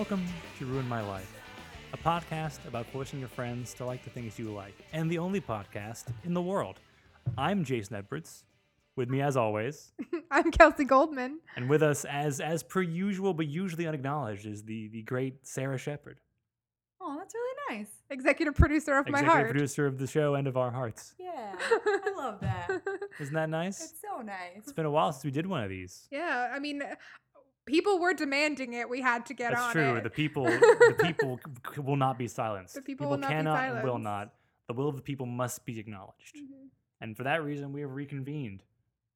Welcome to Ruin My Life, a podcast about forcing your friends to like the things you like, and the only podcast in the world. I'm Jason Edwards. With me, as always, I'm Kelsey Goldman. and with us, as as per usual, but usually unacknowledged, is the the great Sarah Shepard, Oh, that's really nice. executive producer of my executive heart. producer of the show and of our hearts. Yeah, I love that. Isn't that nice? It's so nice. It's been a while since we did one of these. yeah, I mean, people were demanding it. We had to get That's on true. it. The people, the people c- c- will not be silenced. The people will not be cannot and will not. The will of the people must be acknowledged. Mhm. And for that reason, we have reconvened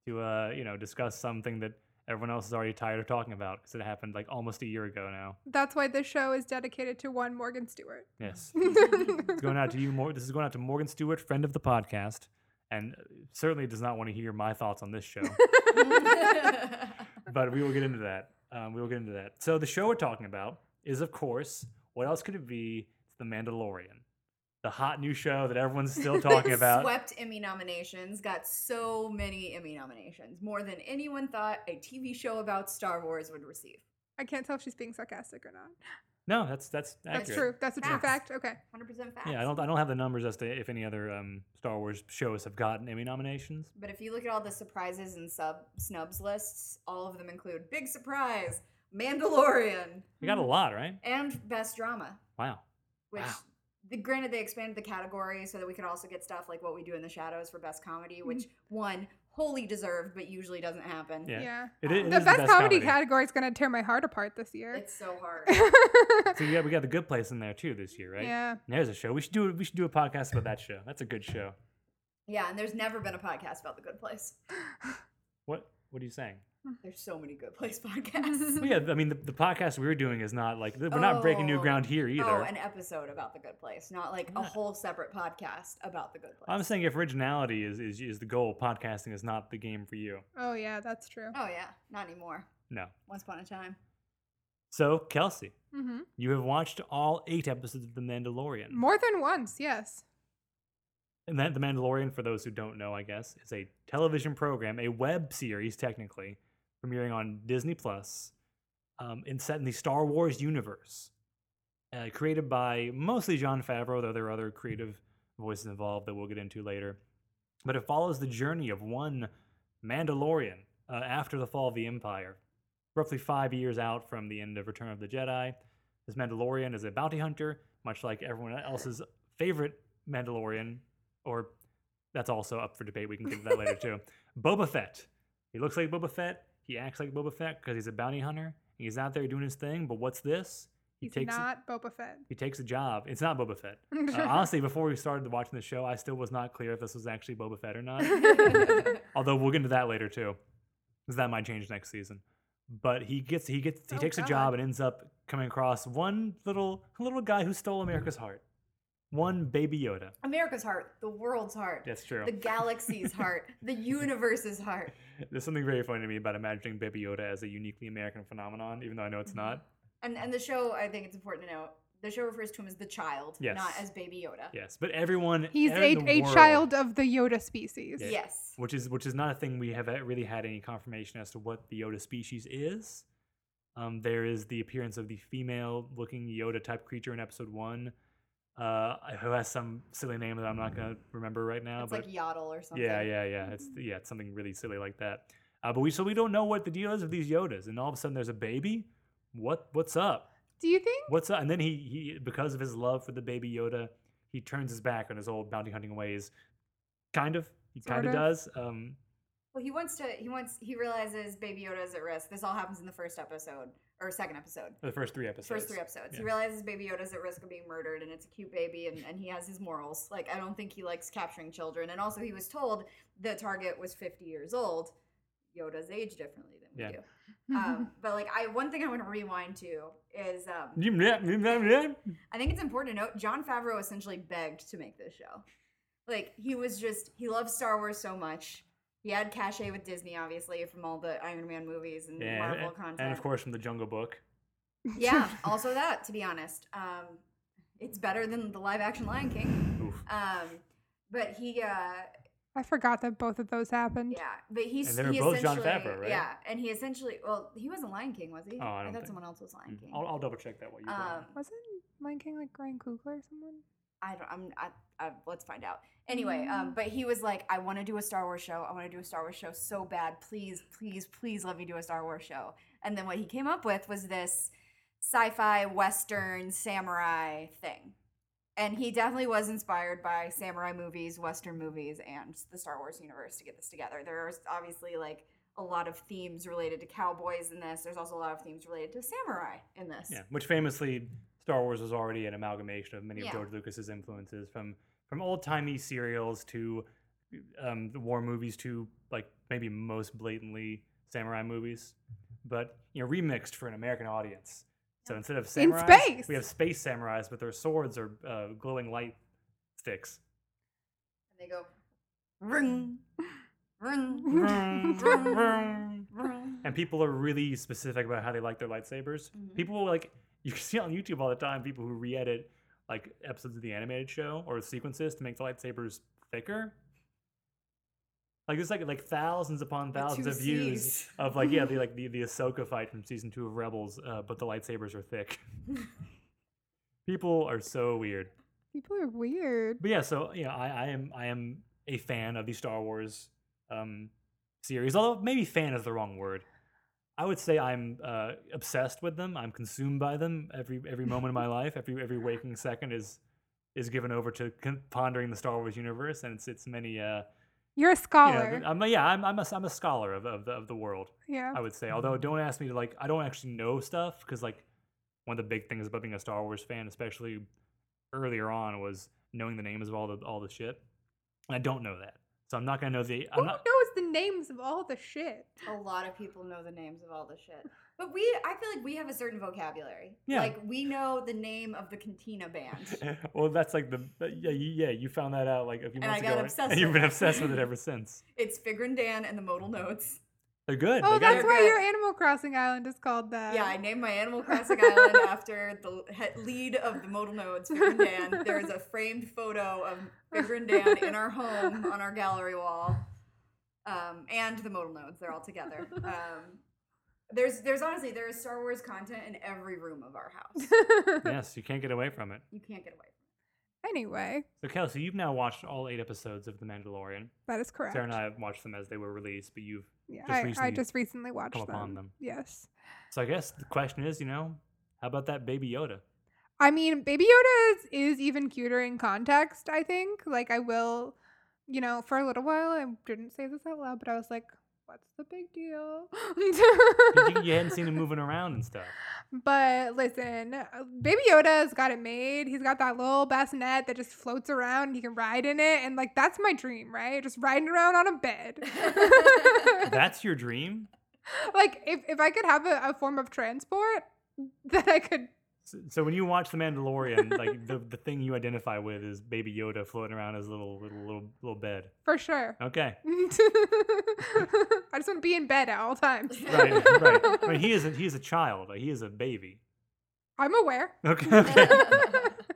to, uh, you know, discuss something that everyone else is already tired of talking about because it happened like almost a year ago now. That's why this show is dedicated to one Morgan Stewart. Yes, it's going out to you. More. This is going out to Morgan Stewart, friend of the podcast, and uh, certainly does not want to hear my thoughts on this show. but we will get into that. Um, we will get into that. So the show we're talking about is, of course, what else could it be? It's The Mandalorian, the hot new show that everyone's still talking about. Swept Emmy nominations, got so many Emmy nominations, more than anyone thought a TV show about Star Wars would receive. I can't tell if she's being sarcastic or not. No, that's that's accurate. That's true. That's a true Facts. fact. Okay. 100% facts. Yeah, I don't I don't have the numbers as to if any other um, Star Wars shows have gotten Emmy nominations. But if you look at all the surprises and sub snubs lists, all of them include Big Surprise, Mandalorian, We got a lot, right? and Best Drama. Wow. Which, Wow. the, granted, they expanded the category so that we could also get stuff like What We Do in the Shadows for Best Comedy, which one wholly deserved but usually doesn't happen. Yeah. Yeah. It, um, it The is best, comedy, category is going to tear my heart apart this year. It's so hard. So yeah, we got the Good Place in there too this year, right? Yeah. There's a show. We should do we should do a podcast about that show. That's a good show. yeah, and there's never been a podcast about The Good Place. What What are you saying? There's so many Good Place podcasts. Well, yeah, I mean the, the podcast we're doing is not like we're not breaking new Oh. ground here either. Oh, an episode about The Good Place, not like a whole separate podcast about The Good Place. I'm saying if originality is, is is the goal, podcasting is not the game for you. oh, yeah, that's true. Oh, yeah, not anymore. No. Once upon a time. So Kelsey, hmm you have watched all eight episodes of The Mandalorian. More than once, yes. And that The Mandalorian, for those who don't know, I guess, is a television program, a web series technically, premiering on Disney Plus, um, and set in the Star Wars universe. Uh, created by mostly Jon Favreau, though there are other creative voices involved that we'll get into later. But it follows the journey of one Mandalorian uh, after the fall of the Empire, roughly five years out from the end of Return of the Jedi. This Mandalorian is a bounty hunter, much like everyone else's favorite Mandalorian, or that's also up for debate. We can get to that later too. Boba Fett. He looks like Boba Fett. He acts like Boba Fett because he's a bounty hunter. He's out there doing his thing. But what's this? He He's takes not Boba Fett. he takes a job. It's not Boba Fett. Uh, honestly, before we started watching the show, I still was not clear if this was actually Boba Fett or not. Although we'll get into that later too, because that might change next season. But he gets he gets he Oh, takes a job and ends up coming across one little little guy who stole America's heart, one baby Yoda. America's heart, the world's heart, That's true. the galaxy's heart, the universe's heart. There's something very funny to me about imagining baby Yoda as a uniquely American phenomenon, even though I know it's not. And and the show, I think it's important to note, the show refers to him as the child, Yes. not as Baby Yoda. Yes, but everyone He's a, the a world- child of the Yoda species. Yeah. Yes. which is which is not a thing we have really had any confirmation as to what the Yoda species is. Um, there is the appearance of the female-looking Yoda type creature in Episode One, uh, who has some silly name that I'm not gonna remember right now. It's but like Yaddle or something. yeah, yeah, yeah, it's yeah, it's something really silly like that. Uh, but we so we don't know what the deal is of these Yodas, and all of a sudden there's a baby. What what's up? Do you think? What's up? And then he he because of his love for the baby Yoda, he turns his back on his old bounty hunting ways. Kind of. He kind of of. does. Um, Well, he wants to. He wants. He realizes Baby Yoda is at risk. This all happens in the first episode or second episode. the first three episodes. First three episodes. He realizes Baby Yoda's at risk of being murdered, and it's a cute baby, and, and he has his morals. Like I don't think he likes capturing children, and also he was told the target was 50 years old. Yoda's age differently than we Yeah. do. Um, but like I, one thing I want to rewind to is um, Yeah. I think it's important to note Jon Favreau essentially begged to make this show. Like he was just he loves Star Wars so much. He had cachet with Disney, obviously, from all the Iron Man movies and Yeah, Marvel and, content. and of course from the Jungle Book. yeah, also that, to be honest. Um, it's better than the live action Lion King. Oof. Um, but he, uh, I forgot that both of those happened. Yeah, but he's And they were he both Jon essentially- Favreau, right? Yeah, and he essentially well, he wasn't Lion King, was he? Oh, I don't thought think- someone else was Lion Mm, King. I'll, I'll double check that. What you um. Wasn't Lion King like Ryan Coogler or someone? I don't. I'm. I, I, let's find out. Anyway, um, but he was like, I want to do a Star Wars show. I want to do a Star Wars show so bad. Please, please, please let me do a Star Wars show. And then what he came up with was this sci-fi western samurai thing. And he definitely was inspired by samurai movies, western movies, and the Star Wars universe to get this together. There's obviously like a lot of themes related to cowboys in this. There's also a lot of themes related to samurai in this. Yeah, which famously, Star Wars was already an amalgamation of many Yeah. of George Lucas's influences, from from old timey serials to um, the war movies to like maybe most blatantly samurai movies, but you know remixed for an American audience. So instead of samurais, we have space samurais, but their swords are uh, glowing light sticks. And they go, ring, ring, Vroom, vroom, vroom. vroom. and people are really specific about how they like their lightsabers. Mhm. People will, like you can see on YouTube all the time people who re-edit like episodes of the animated show or sequences to make the lightsabers thicker. Like there's like like thousands upon thousands of views Cs. of like yeah the like the the Ahsoka fight from season two of Rebels, uh, but the lightsabers are thick. People are so weird. People are weird. But yeah, so you know, I, I am I am a fan of the Star Wars um, series. Although maybe fan is the wrong word. I would say I'm uh, obsessed with them. I'm consumed by them every every moment of my life. Every every waking second is is given over to con- pondering the Star Wars universe, and it's it's many. Uh, You're a you know, scholar. I'm a, yeah, I'm I'm a, I'm a scholar of of the, of the world. yeah. I would say. Although don't ask me to like I don't actually know stuff because like one of the big things about being a Star Wars fan, especially earlier on, was knowing the names of all the all the shit. And I don't know that, so I'm not gonna know the. Who I'm not. knows the names of all the shit? A lot of people know the names of all the shit. But we, I feel like we have a certain vocabulary. Yeah. Like, we know the name of the Cantina band. well, that's like the yeah you, yeah you found that out like a few And months I got ago, obsessed and you've with been obsessed with it ever since. It's Figrin D'an and the Modal Nodes. They're good. Oh, they that's why Good. your Animal Crossing island is called that. Yeah, I named my Animal Crossing Island after the lead of the Modal Nodes, Figrin D'an. There is a framed photo of Figrin D'an in our home on our gallery wall. Um, and the Modal Nodes, they're all together. Um, there's, there's honestly, there is Star Wars content in every room of our house. yes, you can't get away from it. You can't get away from it. anyway, So Kelsey, you've now watched all eight episodes of The Mandalorian. that is correct. Sarah and I have watched them as they were released, but you've yeah, just I, I just recently watched come them. upon them. Yes. So I guess the question is, you know, how about that baby Yoda? I mean, Baby Yoda is, is even cuter in context, I think. Like, I will, you know, for a little while, I didn't say this out loud, but I was like, what's the big deal? you, you hadn't seen him moving around and stuff. But listen, uh, Baby Yoda's got it made. He's got that little bassinet that just floats around and he can ride in it. And like, that's my dream, right? Just riding around on a bed. That's your dream? like, if, if I could have a, a form of transport that I could. So, so when you watch The Mandalorian, like the, the thing you identify with is Baby Yoda floating around his little little little little bed. For sure. Okay, I just want to be in bed at all times. right, right. I mean, he is a, he is a child. Like, he is a baby. I'm aware. Okay, okay.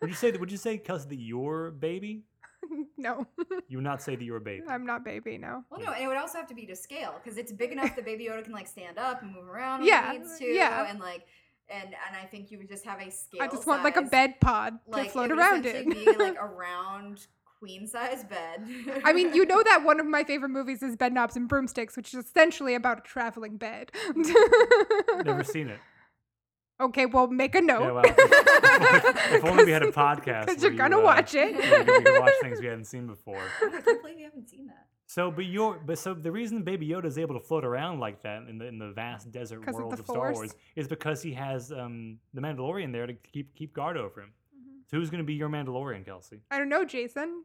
would you say that? Would you say, Kelsey, that you're baby? no, You would not say that you're a baby. I'm not baby. No. Well, no, and it would also have to be to scale because it's big enough that Baby Yoda can like stand up and move around when Yeah, he needs to, yeah. and like, and and I think you would just have a scale. I just want like a bed pod like, to float it around essentially in. Be like a round queen size bed. I mean, you know that one of my favorite movies is Bedknobs and Broomsticks, which is essentially about a traveling bed. Never seen it. Okay, well, make a note. Yeah, well, if, if only we had a podcast. Because you're gonna uh, watch it. where we, could- we could watch things we hadn't seen before. I can't believe you haven't seen that. So, but you're, but so the reason Baby Yoda is able to float around like that in the in the vast desert world the of, Star Wars is because he has um the Mandalorian there to keep keep guard over him. So who's going to be your Mandalorian, Kelsey? I don't know, Jason.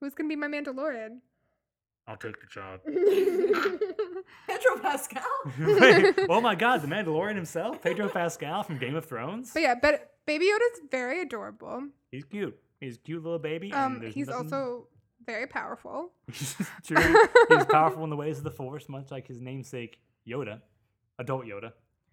Who's gonna be my Mandalorian? I'll take the job. Pedro Pascal. oh my God, the Mandalorian himself, Pedro Pascal from Game of Thrones. but yeah, but Baby Yoda's very adorable. He's cute. He's a cute little baby. Um, there's he's nothing- also very powerful. True. He's powerful in the ways of the Force, much like his namesake Yoda, adult Yoda.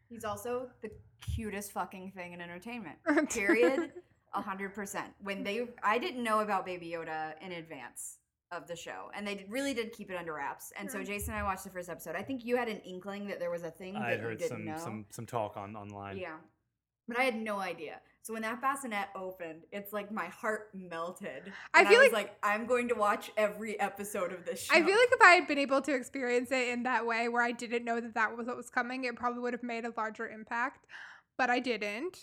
He's also the cutest fucking thing in entertainment. Period. A hundred percent. When they, I didn't know about Baby Yoda in advance of the show, and they did, really did keep it under wraps. And so Jason and I watched the first episode. I think you had an inkling that there was a thing I that had you heard didn't some know. some some talk on online. Yeah. But I had no idea. So when that bassinet opened, it's like my heart melted. I And feel was like- like I'm going to watch every episode of this show. I feel like if I had been able to experience it in that way where I didn't know that that was what was coming, it probably would have made a larger impact. But I didn't.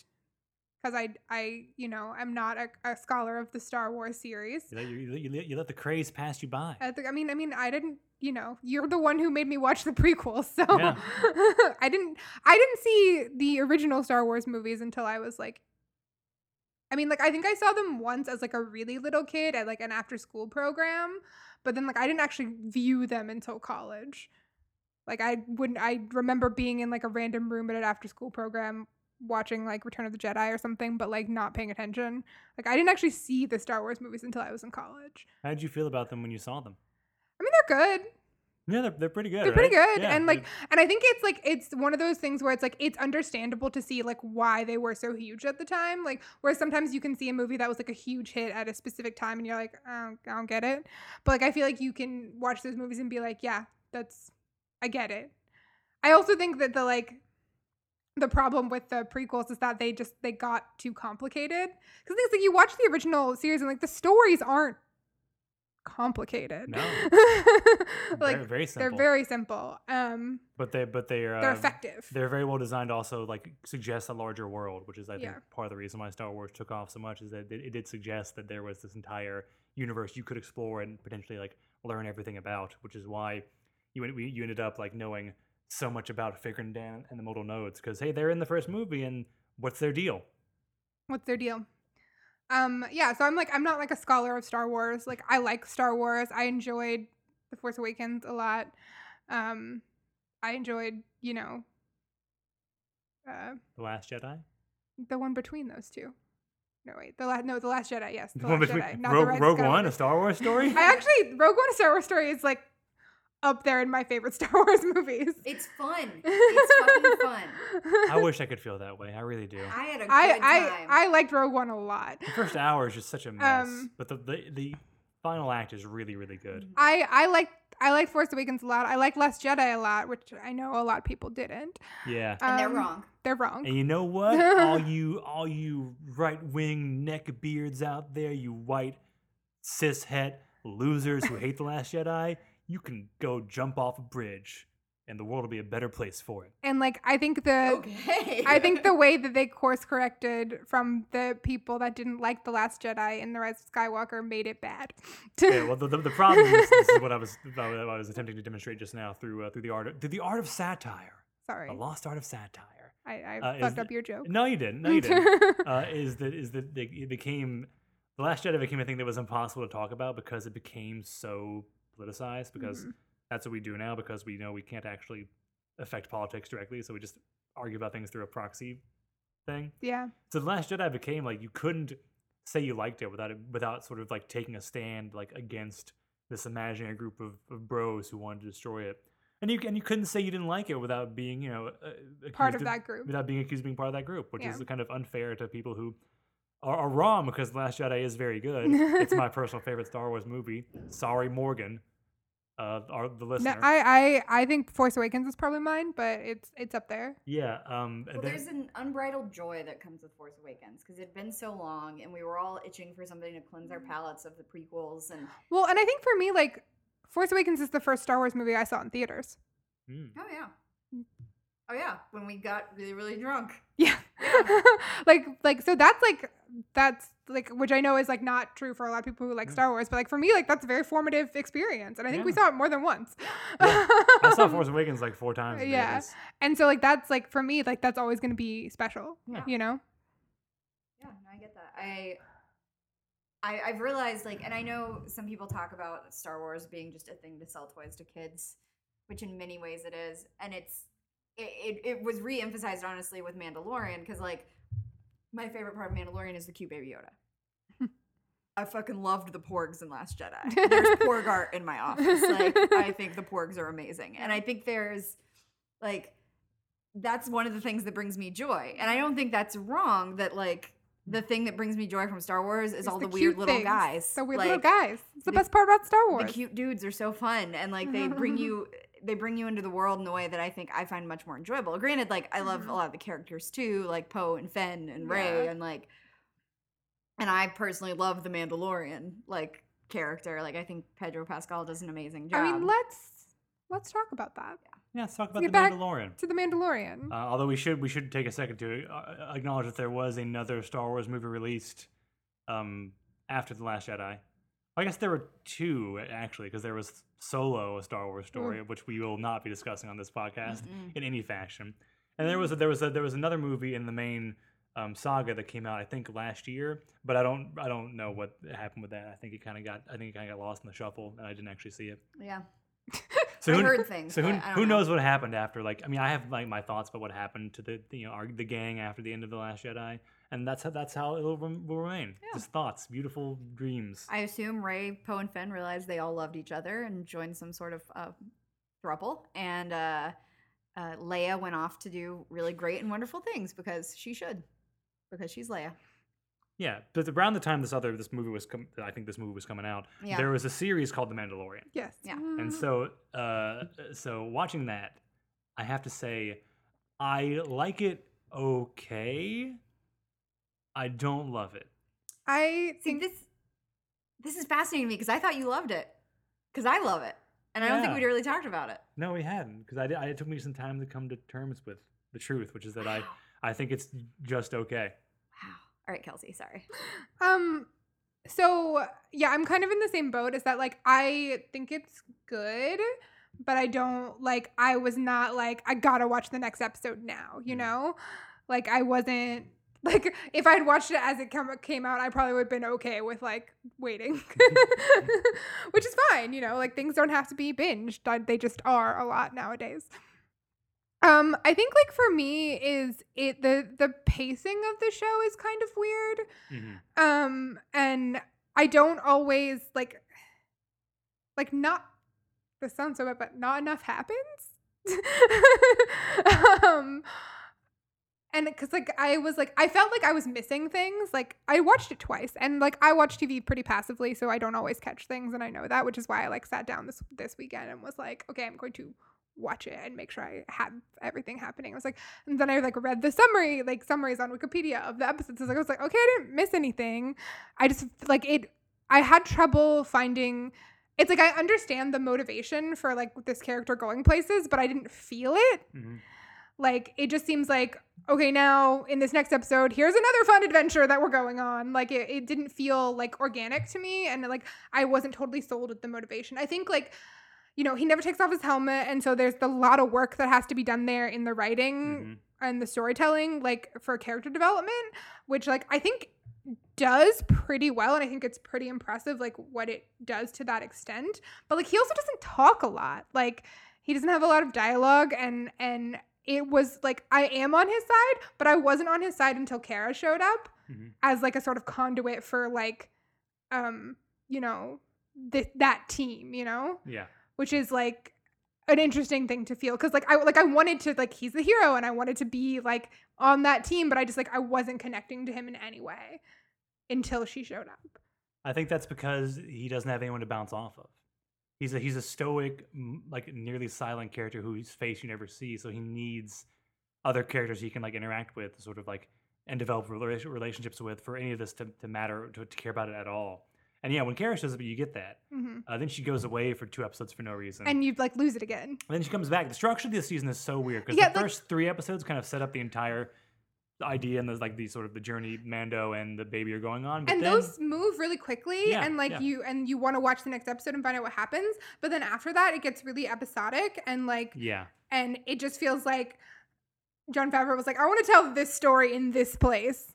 Because I, I, you know, I'm not a, a scholar of the Star Wars series. You let, you, you, you let the craze pass you by. I, think, I mean, I mean, I didn't. You know, you're the one who made me watch the prequels, so Yeah. I didn't. I didn't see the original Star Wars movies until I was like. I mean, like I think I saw them once as like a really little kid at like an after school program, but then like I didn't actually view them until college. Like I wouldn't. I remember being in like a random room at an after school program watching like Return of the Jedi or something, but like not paying attention. Like I didn't actually see the Star Wars movies until I was in college. How did you feel about them when you saw them? I mean, they're good. Yeah, they're, they're pretty good. They're pretty good. Yeah, and like and I think it's like it's one of those things where it's like it's understandable to see like why they were so huge at the time. Like where sometimes you can see a movie that was like a huge hit at a specific time and you're like, I don't, I don't get it. But like I feel like you can watch those movies and be like, yeah, that's I get it. I also think that the like the problem with the prequels is that they just they got too complicated. Because things like you watch the original series and like the stories aren't complicated. No. like very, very simple. they're very simple. Um, but they but they are they're uh, effective. They're very well designed. Also, like suggest a larger world, which is I think Yeah. part of the reason why Star Wars took off so much is that it, it did suggest that there was this entire universe you could explore and potentially like learn everything about. Which is why you you ended up like knowing so much about Figrin D'an and the modal nodes because hey, they're in the first movie and what's their deal? What's their deal? Um, yeah, so I'm like I'm not like a scholar of Star Wars. Like I like Star Wars. I enjoyed The Force Awakens a lot. Um, I enjoyed, you know, uh, The Last Jedi. the one between those two. No wait, the last no, the Last Jedi. Yes, the The one Last between Jedi. Not Rogue, the of Rogue One, a Star Wars story. I actually Rogue One: A Star Wars Story is like up there in my favorite Star Wars movies. It's fun. It's fucking fun. I wish I could feel that way. I really do. I had a good I, time. I I liked Rogue One a lot. The first hour is just such a mess, Um, but the, the the final act is really really good. I I like I like Force Awakens a lot. I like Last Jedi a lot, which I know a lot of people didn't. Yeah. and they're Um, wrong. They're wrong. And you know what? all you all you right wing neck beards out there, you white cis het losers who hate the Last Jedi, you can go jump off a bridge, and the world will be a better place for it. And like I think the Okay. I think the way that they course corrected from the people that didn't like the Last Jedi and the Rise of Skywalker made it bad. Yeah, well, the, the, the problem is this is what I was what I was attempting to demonstrate just now through uh, through the art of, through the art of satire, Sorry, the lost art of satire. I, I uh, is fucked the- up your joke. No, you didn't. No, you didn't. uh, is that is that they- it became the Last Jedi became a thing that was impossible to talk about because it became so politicized. Because Mhm. that's what we do now. Because we know we can't actually affect politics directly, so we just argue about things through a proxy thing. yeah, So the Last Jedi became like you couldn't say you liked it without it, without sort of like taking a stand like against this imaginary group of, of bros who wanted to destroy it. And you and you couldn't say you didn't like it without being you know uh, part accused of that group. without being accused of being part of that group, which Yeah. is kind of unfair to people who are, are wrong because The Last Jedi is very good. it's my personal favorite Star Wars movie. Sorry, Morgan, uh, our, the No. I, I I think Force Awakens is probably mine, but it's it's up there. yeah, um, Well, there's an unbridled joy that comes with Force Awakens because it'd been so long, and we were all itching for something to cleanse our palates of the prequels. And Well, and I think for me, like Force Awakens is the first Star Wars movie I saw in theaters. Mm. oh yeah, oh yeah, when we got really really drunk. Yeah. Yeah. like like so that's like that's like which I know is like not true for a lot of people who like Yeah. Star Wars, but like for me like that's a very formative experience and I think we saw it more than once. Yeah. I saw Force Awakens like four times. Yeah. theaters. and so like that's like for me like that's always going to be special, Yeah. you know? Yeah, no, I get that. I, I I've realized like, and I know some people talk about Star Wars being just a thing to sell toys to kids, which in many ways it is, and it's it it, was re-emphasized honestly with Mandalorian mm. because like my favorite part of Mandalorian is the cute baby Yoda. I fucking loved the porgs in Last Jedi. There's porg art in my office. Like I think the porgs are amazing, and I think there's like that's one of the things that brings me joy, and I don't think that's wrong. That like The mm. thing that brings me joy from Star Wars is It's all the, the weird little things, guys. The weird like, little guys. It's the, the- best part about Star Wars. The cute dudes are so fun, and like they bring you, they bring you into the world in a way that I think I find much more enjoyable. Granted, like I love Mhm. a lot of the characters too, like Poe and Finn and Rey, Yeah. and like, and I personally love the Mandalorian like character. Like I think Pedro Pascal does an amazing job. I mean, let's let's talk about that. Yeah, Yeah, let's talk about get the back Mandalorian. To the Mandalorian. Uh, although we should we should take a second to uh, acknowledge that there was another Star Wars movie released um, after the Last Jedi. I guess there were two actually, because there was Solo, a Star Wars story, which we will not be discussing on this podcast Mm-mm. in any fashion. And there was a, there was a, there was another movie in the main um, saga that came out I think last year, but I don't I don't know what happened with that. I think it kind of got I think it kind of got lost in the shuffle, and I didn't actually see it. yeah, So who, heard things. so who, but I don't who know. knows what happened after? Like, I mean, I have like my thoughts about what happened to the you know our, the gang after the end of the Last Jedi, and that's how that's how it will, rem- will remain. Yeah. Just thoughts, beautiful dreams. I assume Rey, Poe, and Finn realized they all loved each other and joined some sort of uh, throuple. And uh, uh, Leia went off to do really great and wonderful things because she should, because she's Leia. yeah, but around the time this other this movie was com- I think this movie was coming out, Yeah. there was a series called The Mandalorian, yes. yeah. and so uh, so watching that, I have to say, I like it okay. I don't love it. I See, think this this is fascinating to me because I thought you loved it, because I love it, and I don't think Yeah. we'd really talked about it. No, we hadn't because I, did- I it took me some time to come to terms with the truth, which is that I I think it's just okay. Wow. All right, Kelsey. Sorry. Um so yeah, I'm kind of in the same boat as that like I think it's good, but I don't like I was not like I got to watch the next episode now, you Mm. know? Like I wasn't like if I'd watched it as it come, came out, I probably would have been okay with like waiting. Which is fine, you know, like things don't have to be binged. uh, They just are a lot nowadays. Um, I think like for me is it the the pacing of the show is kind of weird. Mhm. Um, and I don't always like, like not. This sounds so bad, but not enough happens. um, and because like I was like I felt like I was missing things. Like I watched it twice, and like I watch TV pretty passively, so I don't always catch things, and I know that, which is why I like sat down this this weekend and was like, okay, I'm going to watch it and make sure I have everything happening. I was like, and then I like read the summary, like summaries on Wikipedia of the episodes. So I was like, okay, I didn't miss anything. I just like it. I had trouble finding. It's like I understand the motivation for like this character going places, but I didn't feel it. Mhm. Like it just seems like okay, now in this next episode, here's another fun adventure that we're going on. Like it, it didn't feel like organic to me, and like I wasn't totally sold with the motivation. I think like you know he never takes off his helmet, and so there's a lot of work that has to be done there in the writing Mhm. and the storytelling, like for character development, which like I think does pretty well, and I think it's pretty impressive, like what it does to that extent. But like he also doesn't talk a lot. Like he doesn't have a lot of dialogue, and and it was like I am on his side, but I wasn't on his side until Cara showed up Mhm. as like a sort of conduit for like, um, you know, th- that team, you know Yeah. which is like an interesting thing to feel because like I like I wanted to like he's the hero and I wanted to be like on that team, but I just like I wasn't connecting to him in any way until she showed up. I think that's because he doesn't have anyone to bounce off of. He's a he's a stoic, like nearly silent character whose face you never see, so he needs other characters he can like interact with, sort of like and develop relationships with for any of this to, to matter to, to care about it at all. And yeah, when Cara shows up, you get that. hmm Uh, then she goes away for two episodes for no reason. And you'd like lose it again. And then she comes back. The structure of this season is so weird because Yeah, the like- first three episodes kind of set up the entire idea and there's like the sort of the journey Mando and the baby are going on. But and then, those move really quickly Yeah, and like yeah. you and you want to watch the next episode and find out what happens but then after that it gets really episodic and like yeah, and it just feels like jon favreau was like i want to tell this story in this place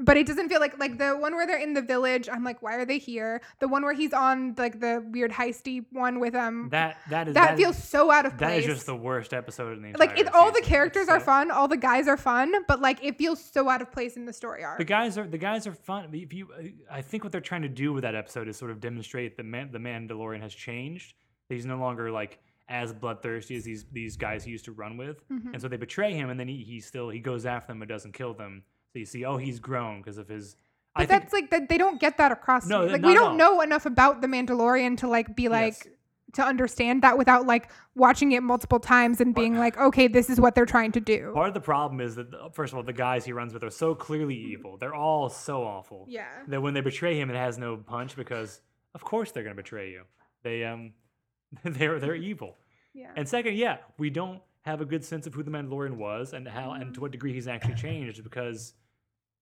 but it doesn't feel like like the one where they're in the village i'm like why are they here the one where he's on like the weird heisty one with um that that is that feels so out of That place is just the worst episode in the entire like it, all the characters are fun all the guys are fun but like it feels so out of place in the story arc The guys are the guys are fun. If you, I think what they're trying to do with that episode is sort of demonstrate the man, the Mandalorian has changed. He's no longer like as bloodthirsty as these these guys he used to run with, Mhm. and so they betray him, and then he, he still he goes after them but doesn't kill them. So you see, oh, he's grown because of his. But I think that's like that they don't get that across. No, to like we don't know enough about the Mandalorian to like be like Yes. to understand that without like watching it multiple times and being like, okay, this is what they're trying to do. part of the problem is that uh, first of all, the guys he runs with are so clearly mm-hmm. evil. They're all so awful. Yeah. That when they betray him, it has no punch because of course they're gonna betray you. They um, they're they're mm-hmm. evil. Yeah. And second, yeah, we don't have a good sense of who the Mandalorian was and how and to mm-hmm. what degree he's actually changed because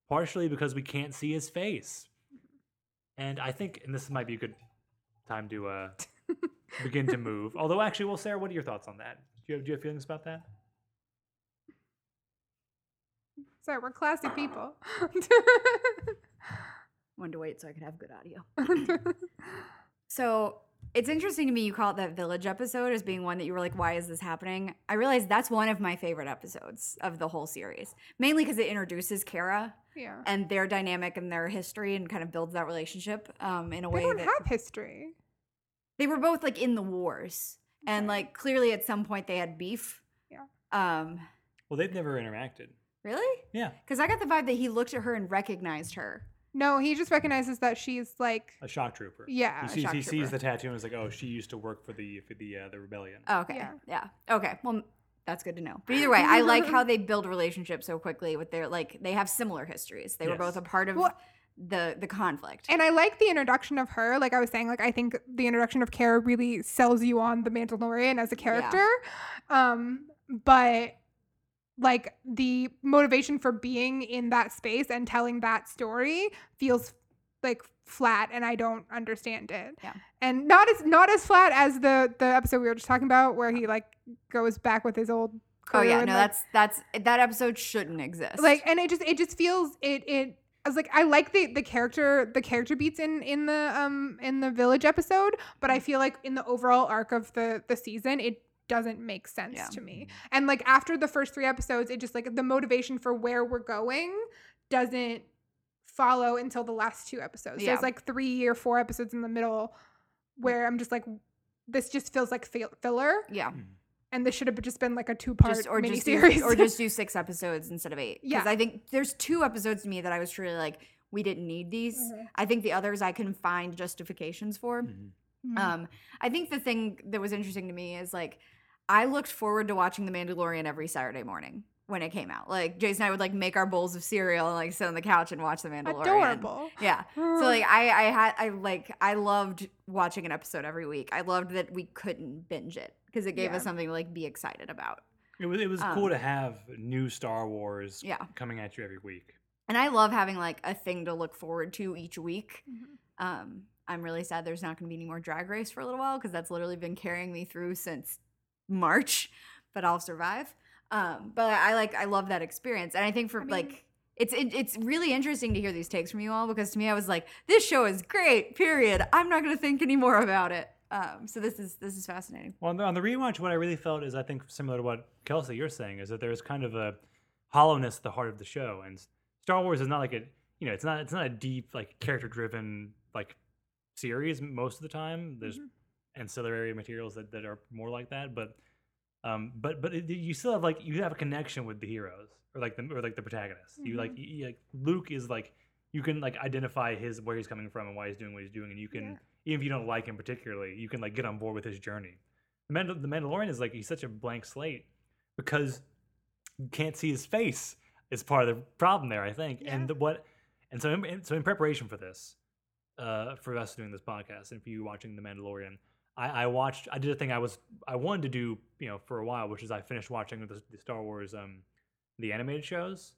partially because we can't see his face. And I think and this might be a good time to uh begin to move. Although actually, well, Sarah, what are your thoughts on that? Do you have do you have feelings about that? Sorry, we're classy people. Wanted to wait so I could have good audio. So it's interesting to me you call it that village episode as being one that you were like, why is this happening? I realized that's one of my favorite episodes of the whole series, mainly because it introduces Cara yeah. and their dynamic and their history and kind of builds that relationship um, in a They way They don't that have history. they were both like in the wars and like clearly at some point they had beef. Yeah. Um, Well, they've never interacted. really? Yeah, Because I got the vibe that he looked at her and recognized her. No, he just recognizes that she's like, a shock trooper. yeah. He sees, shock he sees the tattoo and is like, "Oh, she used to work for the for the uh, the rebellion." Oh, okay. Yeah. Yeah. Okay. Well, that's good to know. But either way, I like how they build relationships so quickly with their like they have similar histories. They were both a part of Well- the the conflict. And I like the introduction of her. Like I was saying, like I think the introduction of Cara really sells you on the Mandalorian as a character. Um, but like the motivation for being in that space and telling that story feels like flat and I don't understand it. Yeah. And not as not as flat as the the episode we were just talking about where he like goes back with his old oh yeah, no, like, that's that's that episode shouldn't exist. like and it just it just feels it it I was like I like the the character the character beats in in the um in the village episode but I feel like in the overall arc of the the season it doesn't make sense Yeah. to me and like after the first three episodes it just like the motivation for where we're going doesn't follow until the last two episodes Yeah. there's like three or four episodes in the middle where I'm just like this just feels like fill- filler yeah, and this should have just been like a two part just or just miniseries do, or just do six episodes instead of eight. Because Yeah. I think there's two episodes to me that I was truly like, we didn't need these. Mhm. I think the others I can find justifications for. Mhm. Mhm. Um, I think the thing that was interesting to me is like I looked forward to watching The Mandalorian every Saturday morning when it came out. Like Jason and I would like make our bowls of cereal and like sit on the couch and watch The Mandalorian. adorable Yeah. So like I I had I like I loved watching an episode every week. I loved that we couldn't binge it because it gave Yeah. us something to like be excited about. It was it was Um, cool to have new Star Wars Yeah. coming at you every week. And I love having like a thing to look forward to each week. Mhm. Um, I'm really sad there's not going to be any more Drag Race for a little while because that's literally been carrying me through since March, but I'll survive. Um, but I like I love that experience, and I think for I mean- like it's it, it's really interesting to hear these takes from you all because to me I was like this show is great. Period. I'm not going to think anymore about it. Um, so this is this is fascinating. Well, on the, on the rewatch, what I really felt is I think similar to what Kelsey you're saying is that there's kind of a hollowness at the heart of the show, and Star Wars is not like a you know it's not it's not a deep like character driven like series most of the time. There's Mhm. Ancillary materials that, that are more like that, but um but but it, you still have like you have a connection with the heroes or like the or like the protagonists. You like, you, like Luke is like you can like identify his where he's coming from and why he's doing what he's doing, and you can Yeah. even if you don't like him particularly, you can like get on board with his journey. The, Mandal- the Mandalorian is like he's such a blank slate because you can't see his face. Is part of the problem there, I think. Yeah. And the, what, and so in, in- so in preparation for this, uh, for us doing this podcast and for you watching The Mandalorian, I, I watched. I did a thing I was I wanted to do, you know, for a while, which is I finished watching the, the Star Wars, um, the animated shows,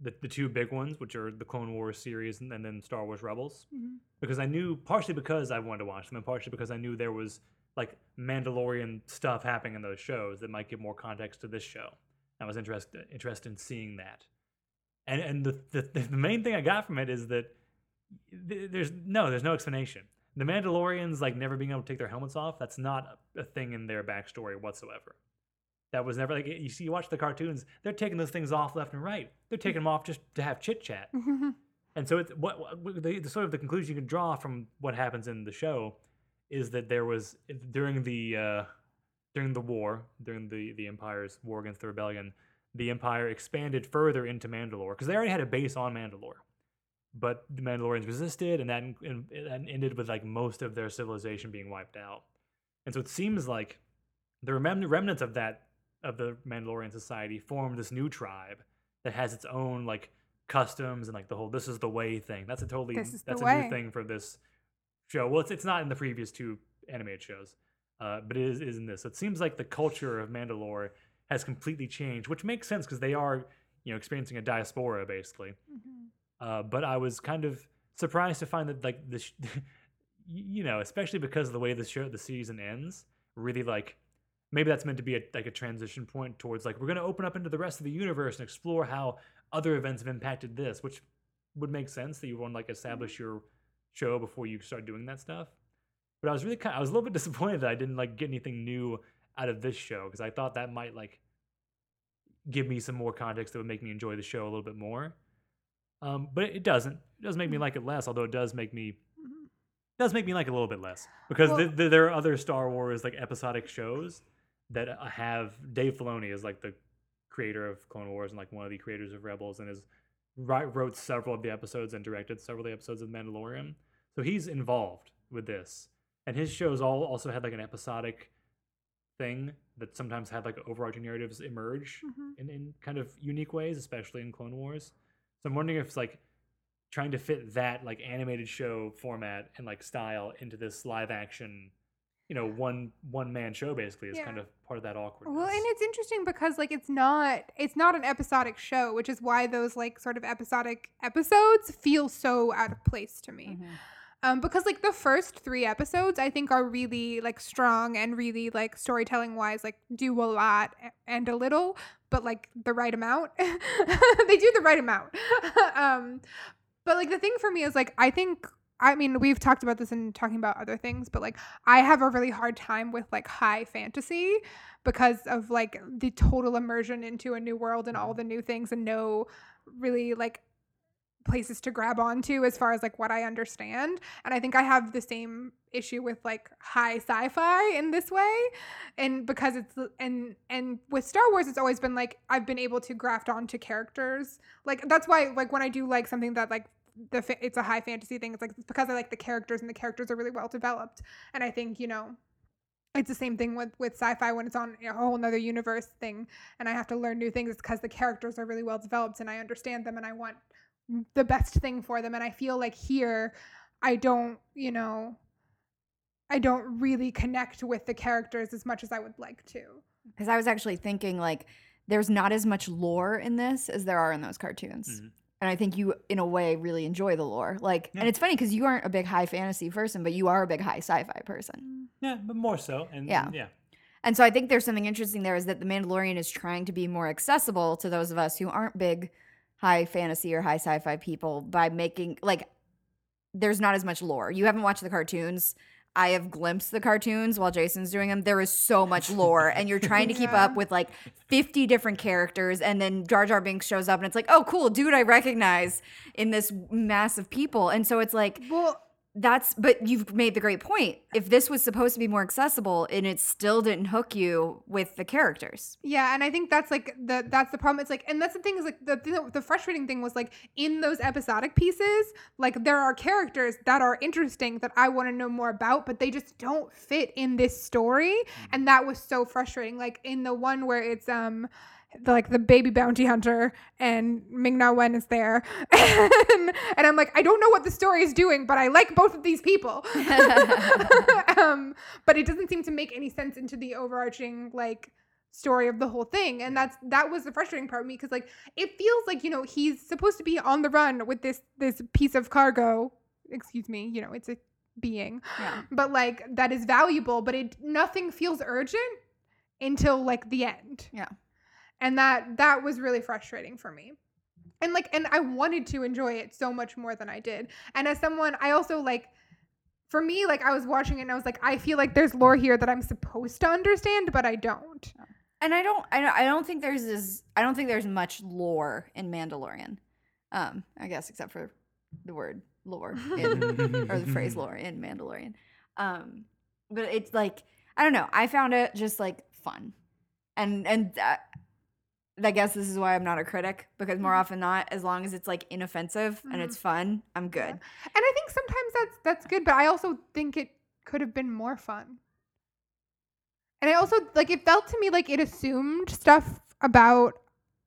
the the two big ones, which are the Clone Wars series and, and then Star Wars Rebels Mhm. because I knew partially because I wanted to watch them, and partially because I knew there was like Mandalorian stuff happening in those shows that might give more context to this show. I was interested interested in seeing that, and and the the, the main thing I got from it is that th- there's no there's no explanation. The Mandalorians like never being able to take their helmets off. That's not a thing in their backstory whatsoever. That was never like you see. You watch the cartoons; they're taking those things off left and right. They're taking them off just to have chit chat. And so, it's, what, what the, the sort of the conclusion you can draw from what happens in the show is that there was during the uh, during the war, during the the Empire's war against the rebellion, the Empire expanded further into Mandalore because they already had a base on Mandalore, but the Mandalorians resisted, and that en- and ended with like most of their civilization being wiped out. And so it seems like the remem- remnants of that of the Mandalorian society formed this new tribe that has its own like customs and like the whole "this is the way" thing. That's a totally This is the that's a way. new thing for this show. Well, it's it's not in the previous two animated shows, uh, but it is, is in this. So it seems like the culture of Mandalore has completely changed, which makes sense because they are you know experiencing a diaspora basically. Uh, but I was kind of surprised to find that like this, you know, especially because of the way the show the season ends, really like maybe that's meant to be a, like a transition point towards like we're going to open up into the rest of the universe and explore how other events have impacted this, which would make sense that you want to like establish your show before you start doing that stuff. But I was really kind of, I was a little bit disappointed that I didn't like get anything new out of this show because I thought that might like give me some more context that would make me enjoy the show a little bit more. Um, but it doesn't. It doesn't make me like it less, although it does make me Mhm. does make me like it a little bit less because Well- th- th- there are other Star Wars like episodic shows that have Dave Filoni is like the creator of Clone Wars and like one of the creators of Rebels and is wri- wrote several of the episodes and directed several of the episodes of Mandalorian. So he's involved with this, and his shows all also had like an episodic thing that sometimes had like overarching narratives emerge Mhm. in, in kind of unique ways, especially in Clone Wars. So I'm wondering if it's like trying to fit that like animated show format and like style into this live action, you know, one one man show basically is kind of part of that awkwardness. Well, and it's interesting because like it's not it's not an episodic show, which is why those like sort of episodic episodes feel so out of place to me. Mhm. Um, because like the first three episodes, I think are really like strong and really like storytelling wise, like do a lot and a little, but like the right amount. they do the right amount. um, but like the thing for me is like I think I mean we've talked about this in talking about other things, but like I have a really hard time with like high fantasy because of like the total immersion into a new world and all the new things and no really like places to grab onto as far as like what I understand. And I think I have the same issue with like high sci-fi in this way. And because it's and and with Star Wars it's always been like I've been able to graft onto characters. Like that's why like when I do like something that like the fa- it's a high fantasy thing it's like it's because I like the characters and the characters are really well developed. And I think, you know, it's the same thing with with sci-fi when it's on a whole another universe thing and I have to learn new things. It's because the characters are really well developed and I understand them and I want the best thing for them. And I feel like here, I don't, you know, I don't really connect with the characters as much as I would like to. Because I was actually thinking like there's not as much lore in this as there are in those cartoons. Mhm. And I think you, in a way, really enjoy the lore. Like, Yeah. and it's funny because you aren't a big high fantasy person, but you are a big high sci-fi person. yeah, but more so, and Yeah. and yeah, And so I think there's something interesting there is that The Mandalorian is trying to be more accessible to those of us who aren't big high fantasy or high sci-fi people by making like there's not as much lore. You haven't watched the cartoons. I have glimpsed the cartoons while Jason's doing them. There is so much lore, and you're trying to keep Yeah. up with like 50 different characters, and then Jar Jar Binks shows up, and it's like, oh, cool, dude, I recognize in this mass of people, and so it's like Well, that's but you've made the great point. If this was supposed to be more accessible and it still didn't hook you with the characters. yeah, and I think that's like the that's the problem. It's like, and that's the thing is like the the, the frustrating thing was like in those episodic pieces, like there are characters that are interesting that I want to know more about, but they just don't fit in this story, and that was so frustrating. Like in the one where it's um. Like the baby bounty hunter and Ming Na Wen is there, and, and I'm like, I don't know what the story is doing, but I like both of these people. um, but it doesn't seem to make any sense into the overarching like story of the whole thing and that's that was the frustrating part of me because like it feels like you know he's supposed to be on the run with this this piece of cargo excuse me you know it's a being Yeah. but like that is valuable but it nothing feels urgent until like the end Yeah. And that that was really frustrating for me and like and i wanted to enjoy it so much more than i did and as someone i also like for me like i was watching it and i was like i feel like there's lore here that i'm supposed to understand but i don't And I don't I don't I don't think there's this I don't think there's much lore in Mandalorian. Um, I guess except for the word lore in, or the phrase lore in Mandalorian. Um, but it's like I don't know. I found it just like fun, and and uh, I guess this is why I'm not a critic because more Mhm. often than not, as long as it's like inoffensive and it's fun, I'm Yeah. good. And I think sometimes that's that's good, but I also think it could have been more fun. And I also like it felt to me like it assumed stuff about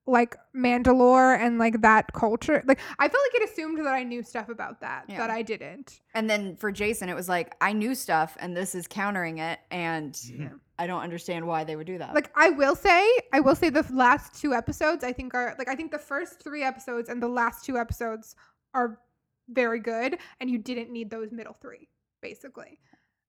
like Mandalore and like that culture. Like I felt like it assumed that I knew stuff about that Yeah. that I didn't. And then for Jason, it was like I knew stuff, and this is countering it, and Yeah. I don't understand why they would do that. Like I will say, I will say the last two episodes I think are like I think the first 3 episodes and the last two episodes are very good and you didn't need those middle 3 basically.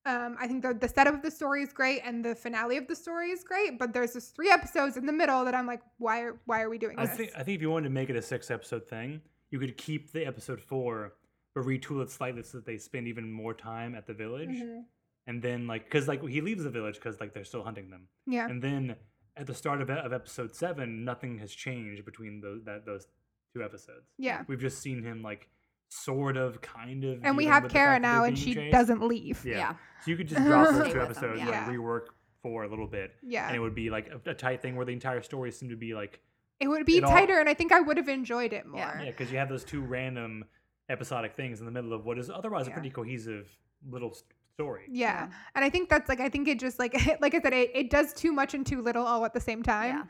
Um, I think the, the setup of the story is great and the finale of the story is great, but there's just three episodes in the middle that I'm like, why are why are we doing I this? think I think if you wanted to make it a six episode thing, you could keep the episode four, but retool it slightly so that they spend even more time at the village, Mhm. And then like because like he leaves the village because like they're still hunting them, Yeah. and then at the start of, e- of episode seven, nothing has changed between those that those two episodes. Yeah. We've just seen him like sort of, kind of, And we have with the fact Cara now and she chased. doesn't leave. Yeah. Yeah. So you could just drop those two with them, episodes yeah. and rework for a little bit, Yeah. and it would be like a, a tight thing where the entire story seemed to be like It would be it all- tighter and I think I would have enjoyed it more. Yeah. Yeah, because you have those two random episodic things in the middle of what is otherwise a pretty cohesive little s- story. Yeah. And I think that's like I think it just like like I said it, it does too much and too little all at the same time.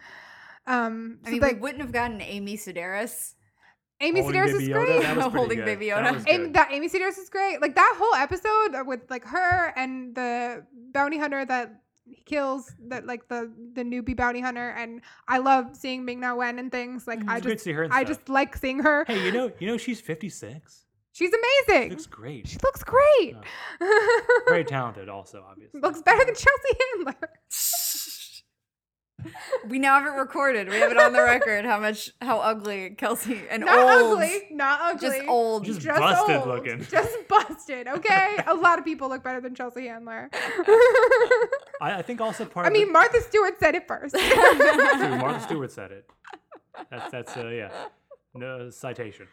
Um I mean, like we wouldn't have gotten Amy Sedaris. Amy Holding Sedaris Baby is Yoda, great. that was Holding good. Baby That Yoda. was Amy, good. that Amy Sedaris is great. Like that whole episode with like her and the bounty hunter that kills that like the the newbie bounty hunter and I love seeing Ming Na Wen and things like Mhm. I It's great to just see her I stuff. just like seeing her. Hey, you know, you know, she's fifty six. She's amazing. She Looks great. she looks great. Very talented, also obviously. looks better than Chelsea Handler. We now have it recorded. We have it on the record how much how ugly Kelsey and Not old, ugly. Not ugly. just old. Just busted old. looking. Just busted. Okay. A lot of people look better than Chelsea Handler. I, I think also part. I of mean, the, Martha Stewart said it first. True, Martha Stewart said it. That's that's uh, yeah, no citation.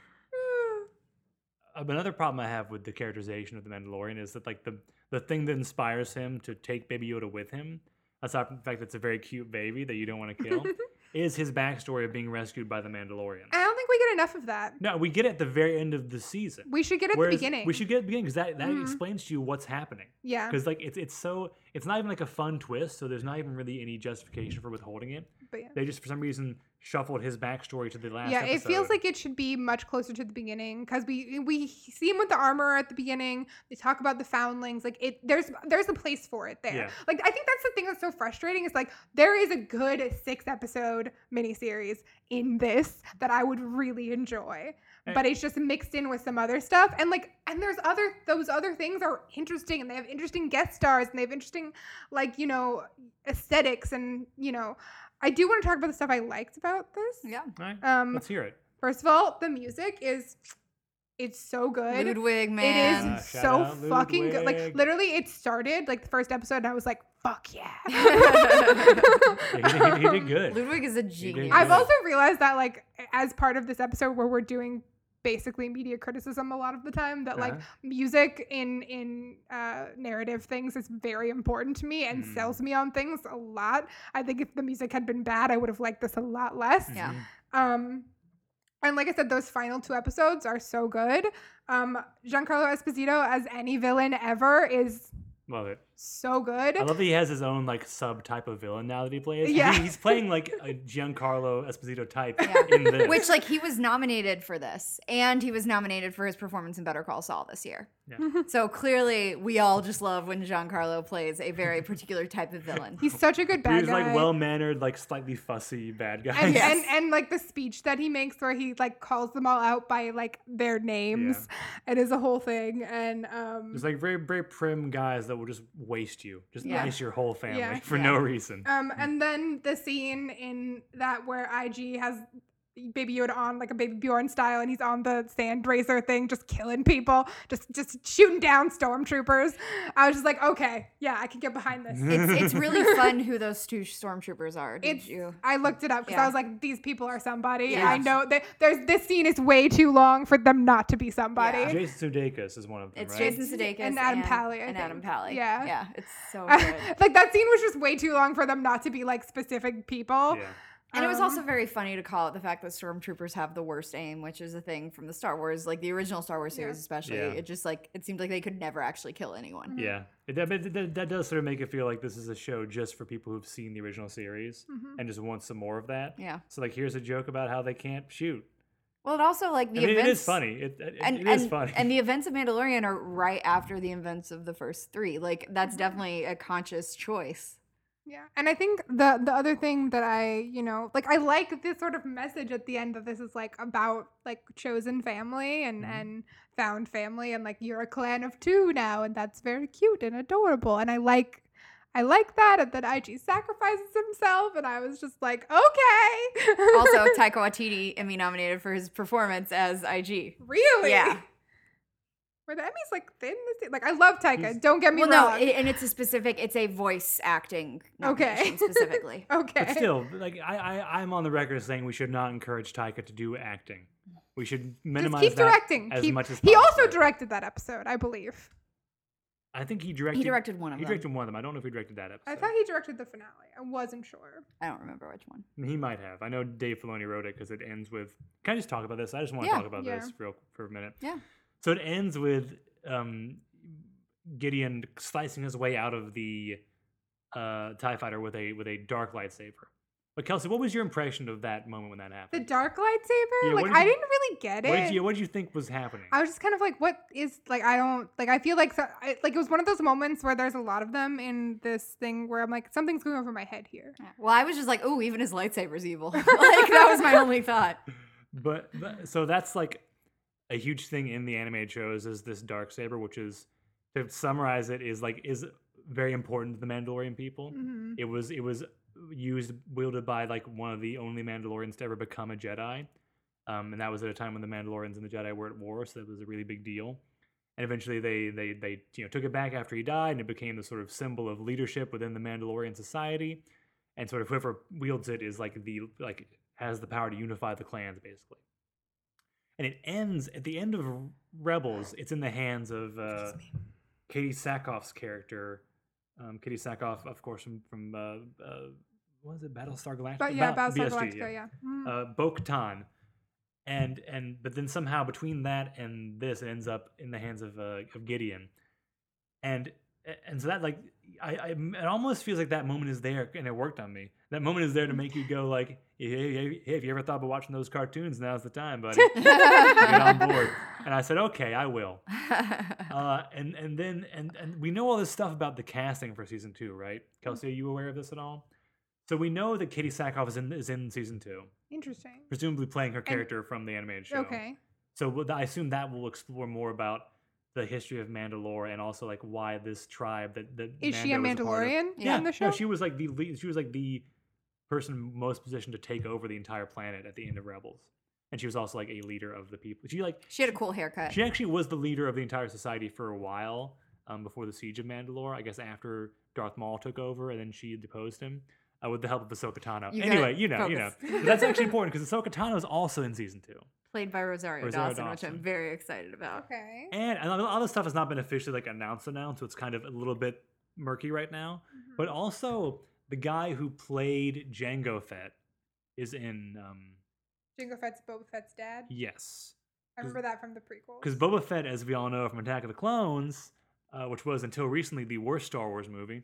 Another problem I have with the characterization of the Mandalorian is that like the the thing that inspires him to take Baby Yoda with him, aside from the fact that it's a very cute baby that you don't want to kill, is his backstory of being rescued by the Mandalorian. I don't think we get enough of that. No, we get it at the very end of the season. We should get it at Whereas the beginning. We should get it at the beginning because that, that Mhm. explains to you what's happening. Yeah. Because like it's it's so it's not even like a fun twist, so there's not even really any justification for withholding it. But yeah. They just for some reason shuffled his backstory to the last. Yeah, it feels like it should be much closer to the beginning because we we see him with the armor at the beginning. They talk about the foundlings. Like it, there's there's a place for it there. Yeah. Like I think that's the thing that's so frustrating. Is like there is a good six episode miniseries in this that I would really enjoy, Hey. but it's just mixed in with some other stuff. And like and there's other those other things are interesting and they have interesting guest stars and they have interesting like you know aesthetics and you know. I do want to talk about the stuff I liked about this. yeah. All right, Um, let's hear it. First of all, the music is it's so good. Ludwig, It man. Uh, so out fucking good. Like literally, it started like the first episode, and I was like, "Fuck yeah!" Yeah, he, did, he, he did good. Ludwig is a genius. I've also realized that like as part of this episode where we're doing basically media criticism a lot of the time that like Uh-huh. music in in uh, narrative things is very important to me and Mm. sells me on things a lot. I think if the music had been bad, I would have liked this a lot less. Yeah. Mhm. Um, and like I said, those final two episodes are so good. Um, Giancarlo Esposito as any villain ever is Love it. So good. I love that he has his own like sub type of villain now that he plays. Yeah. He- he's playing like a Giancarlo Esposito type Yeah. in this. Which, like, he was nominated for this, and he was nominated for his performance in Better Call Saul this year. Yeah. So clearly, we all just love when Giancarlo plays a very particular type of villain. He's such a good bad he's guy. He's like well mannered, like slightly fussy bad guy. and, Yes. and and like the speech that he makes where he like calls them all out by like their names it is a whole thing and um There's like very very prim guys that will just waste you, just Yeah. ice your whole family Yeah. for Yeah. no reason. um and then the scene in that where IG has Baby Yoda on like a Baby Bjorn style, and he's on the sand racer thing, just killing people, just just shooting down stormtroopers. I was just like, okay, yeah, I can get behind this. It's, it's really fun who those two stormtroopers are. Did It's. you? I looked it up because Yeah. I was like, these people are somebody. Yeah. I know that there's this scene is way too long for them not to be somebody. Yeah. Jason Sudeikis is one of them, It's right? Jason Sudeikis And Adam Pally, I and Adam think. Pally. Yeah. yeah, it's so good. like that scene was just way too long for them not to be like specific people. Yeah. And it was also Um, very funny to call it the fact that stormtroopers have the worst aim, which is a thing from the Star Wars, like the original Star Wars Yeah. series, especially. Yeah. It just like it seemed like they could never actually kill anyone. Mhm. Yeah, it, that, that, that does sort of make it feel like this is a show just for people who've seen the original series Mhm. and just want some more of that. Yeah. So like, here's a joke about how they can't shoot. Well, it also like the I mean, events. it is funny. It, it, And, it is and, funny. and the events of Mandalorian are right after the events of the first three. Like that's Mhm. definitely a conscious choice. Yeah, and I think the the other thing that I, you know, like I like this sort of message at the end that this is like about like chosen family and Mhm. and found family and like you're a clan of two now and that's very cute and adorable and I like I like that and then IG sacrifices himself and I was just like, okay. Also, Taika Waititi Emmy nominated for his performance as IG. really? Yeah. Were the Emmys like thin this year? Like I love Taika. He's- don't get me Well, no, it, and it's a specific. It's a voice acting. Okay. specifically. okay. But still, like I, I, I'm on the record saying we should not encourage Taika to do acting. We should just minimize keep that directing. as Keep- much as he also directed that episode, I believe. I think he directed. He directed one of He them. directed one of them. I don't know if he directed that episode. I thought he directed the finale. I wasn't sure. I don't remember which one. He might have. I know Dave Filoni wrote it because it ends with. Can I just talk about this? I just want to Yeah. talk about Yeah. this real for a minute. Yeah. So it ends with um, Gideon slicing his way out of the uh, Tie Fighter with a with a dark lightsaber. But Kelsey, what was your impression of that moment when that happened? The dark lightsaber? Yeah, like did I didn't really get it. what did you What did you think was happening? I was just kind of like, what is like? I don't like. I feel like so, I, like it was one of those moments where there's a lot of them in this thing where I'm like, something's going over my head here. Yeah. Well, I was just like, oh, even his lightsaber's evil. like that was my only thought. but, but so that's like a huge thing in the animated shows is this dark saber, which is to summarize it is like is very important to the Mandalorian people. hmm It was it was used wielded by like one of the only Mandalorians to ever become a Jedi, um, and that was at a time when the Mandalorians and the Jedi were at war, so that was a really big deal. And eventually, they they they you know took it back after he died, and it became the sort of symbol of leadership within the Mandalorian society. And sort of whoever wields it is like the like has the power to unify the clans, basically. And it ends at the end of Rebels. It's in the hands of uh, Katee Sackhoff's character. Um, Katee Sackhoff, of course, from from uh, uh, what was it, Battlestar Galactica? But yeah, Ba- Battlestar BSG, Galactica, yeah. Mhm. uh, Bo-Katan. And and but then somehow between that and this, it ends up in the hands of uh, of Gideon, and and so that like I, I it almost feels like that moment is there and it worked on me. That moment is there to make you go like, hey, hey, hey, hey, if you ever thought about watching those cartoons, now's the time, buddy. Get on board. And I said, okay, I will. Uh, and and then and and we know all this stuff about the casting for season two, right? Kelsey, are you aware of this at all? So we know that Katee Sackhoff is in is in season two, Interesting. presumably playing her character from the animated show. Okay. So what- I assume that will explore more about the history of Mandalore and also like why this tribe that that Is she a Mando is part of- Mandalorian Yeah, in the show? No, she was like the lead, she was like the person most positioned to take over the entire planet at the end of Rebels, and she was also like a leader of the people. She like she had a cool haircut. she actually was the leader of the entire society for a while um, before the siege of Mandalore. I guess after Darth Maul took over and then she deposed him uh, with the help of Ahsoka Tano. You anyway, you know, you know. But that's actually important because Ahsoka Tano is also in season two. Played by Rosario, Rosario Dawson, which I'm very excited about. Okay. And a lot of other stuff has not been officially like announced announced, so it's kind of a little bit murky right now. Mhm. But also, the guy who played Jango Fett is in. Um, Jango Fett's Boba Fett's dad. yes, I remember that from the prequel. because Boba Fett, as we all know from Attack of the Clones, uh, which was until recently the worst Star Wars movie.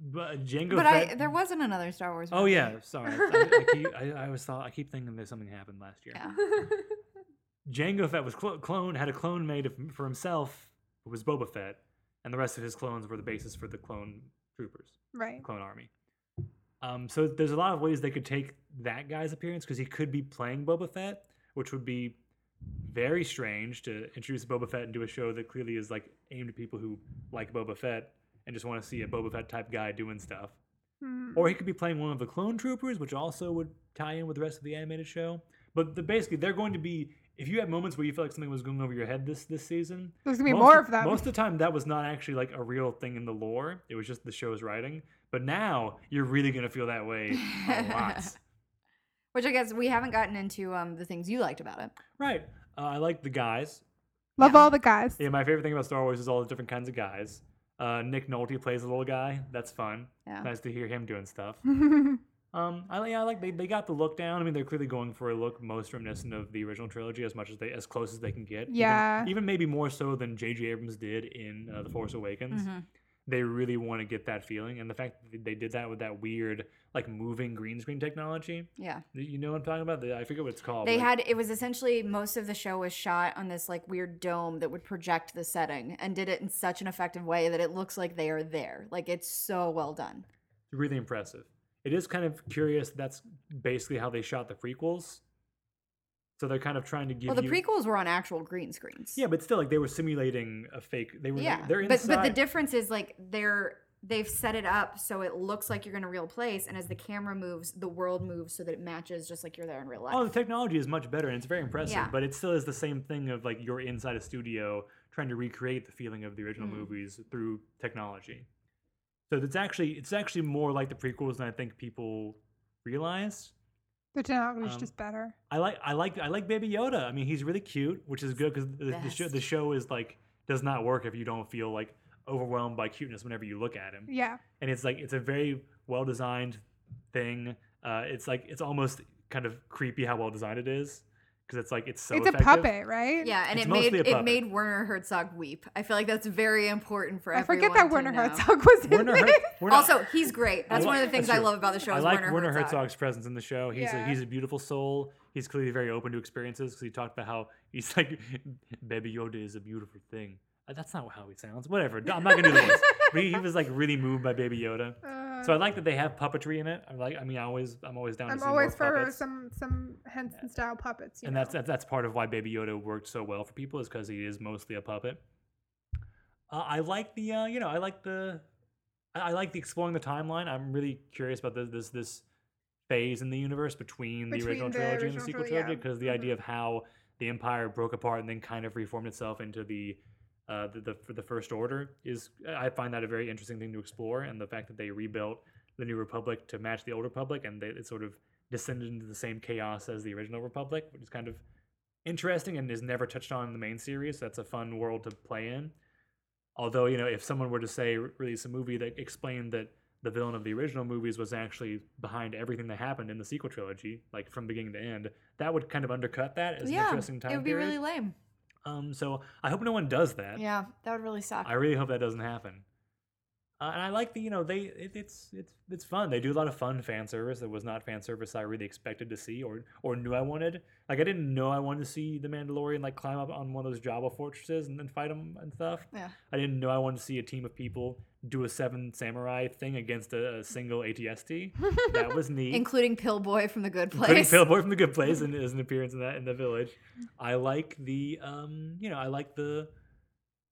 But Jango But Fett. I, there wasn't another Star Wars. oh yeah, sorry. I, I, keep, I, I always thought I keep thinking that something happened last year. Yeah. Jango Fett was clo- clone had a clone made of, for himself, who was Boba Fett, and the rest of his clones were the basis for the clone troopers, right. clone army. Um, so there's a lot of ways they could take that guy's appearance because he could be playing Boba Fett, which would be very strange to introduce Boba Fett into a show that clearly is like aimed at people who like Boba Fett and just want to see a Boba Fett type guy doing stuff. Hmm. Or he could be playing one of the clone troopers, which also would tie in with the rest of the animated show. But the, basically, they're going to be. If you had moments where you felt like something was going over your head this this season, There's gonna be most more of, of them. Most of the time, that was not actually like a real thing in the lore. It was just the show's writing. But now you're really gonna feel that way a lot. Which I guess we haven't gotten into um, the things you liked about it. right? Uh, I like the guys. Love Yeah. all the guys. Yeah, my favorite thing about Star Wars is all the different kinds of guys. Uh, Nick Nolte plays a little guy. That's fun. Yeah. Nice to hear him doing stuff. Um, I yeah, I like they, they got the look down. I mean, they're clearly going for a look most reminiscent of the original trilogy as much as they as close as they can get. Yeah. even, maybe more so than J.J. Abrams did in uh, the Force Awakens. Mhm. They really want to get that feeling, and the fact that they did that with that weird like moving green screen technology. Yeah. You know what I'm talking about? The- I forget what it's called. They had it was essentially most of the show was shot on this like weird dome that would project the setting and did it in such an effective way that it looks like they are there. Like it's so well done. really impressive. It is kind of curious. That's basically how they shot the prequels. So they're kind of trying to give Well, the you. prequels were on actual green screens. Yeah, but still, like they were simulating a fake. They were. yeah. They're but but the difference is like they're they've set it up so it looks like you're in a real place, and as the camera moves, the world moves so that it matches just like you're there in real life. Oh, the technology is much better and it's very impressive, Yeah. but it still is the same thing of like you're inside a studio trying to recreate the feeling of the original Mm. movies through technology. So it's actually it's actually more like the prequels than I think people realize. The technology's Um, just better. I like I like I like Baby Yoda. I mean, he's really cute, which is good because the, the show the show is like does not work if you don't feel like overwhelmed by cuteness whenever you look at him. Yeah. And it's like it's a very well designed thing. Uh, it's like it's almost kind of creepy how well designed it is because it's like it's so it's effective. a puppet, right? yeah, and It's it made it made Werner Herzog weep. I feel like that's very important for I forget that Werner know. Herzog was in Werner, Her- this. Werner- Also, he's great. That's I one of the things I love about the show. I is like Werner, Werner Herzog. Herzog's presence in the show. He's a, Yeah. he's a beautiful soul. He's clearly very open to experiences because he talked about how he's like, Baby Yoda is a beautiful thing. Uh, That's not how he sounds. Whatever. I'm not gonna do the voice. But he, he was like really moved by Baby Yoda. Uh, So I like that they have puppetry in it. I'm like, I mean, I always, I'm always down to I'm see always for puppets. some some Henson style puppets. You and know? that's, that's part of why Baby Yoda worked so well for people is because he is mostly a puppet. Uh, I like the, uh, you know, I like the, I, I like the exploring the timeline. I'm really curious about this this this phase in the universe between, the original the trilogy and the sequel tril- trilogy because the Mhm. idea of how the Empire broke apart and then kind of reformed itself into the. Uh, the, the for the first order is I find that a very interesting thing to explore, and the fact that they rebuilt the new republic to match the old republic, and they, it sort of descended into the same chaos as the original republic, which is kind of interesting and is never touched on in the main series. That's a fun world to play in. Although, you know, if someone were to say release a movie that explained that the villain of the original movies was actually behind everything that happened in the sequel trilogy, like from beginning to end, that would kind of undercut that as an Yeah, interesting time it would be period. really lame. Um, so I hope no one does that. Yeah, that would really suck. I really hope that doesn't happen. Uh, and I like the, you know, they it, it's it's it's fun. They do a lot of fun fan service that was not fan service I really expected to see or or knew I wanted. Like I didn't know I wanted to see the Mandalorian like climb up on one of those Jabba fortresses and then fight him and stuff. Yeah. I didn't know I wanted to see a team of people do a seven samurai thing against a, a single ATST. that was neat. Including Pillboy from The Good Place. Including Pillboy from the Good Place and as an appearance in that in the village. I like the um, you know, I like the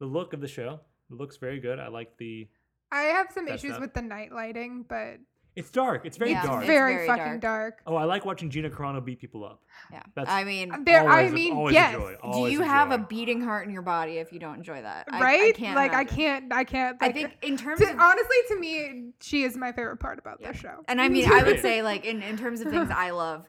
the look of the show. It looks very good. I like the I have some that issues stuff. with the night lighting, but it's dark. It's very Yeah. dark. It's very, very fucking dark. dark. oh, I like watching Gina Carano beat people up. Yeah. That's I mean, um, There, I always a- mean, always a yes. joy, do always you have a joy. beating heart in your body if you don't enjoy that? I- right? I, can't like I imagine. can't. I can't. I like, think in terms to, of honestly, to me, she is my favorite part about Yeah. the show. And I mean, I would say like in, in terms of things I love,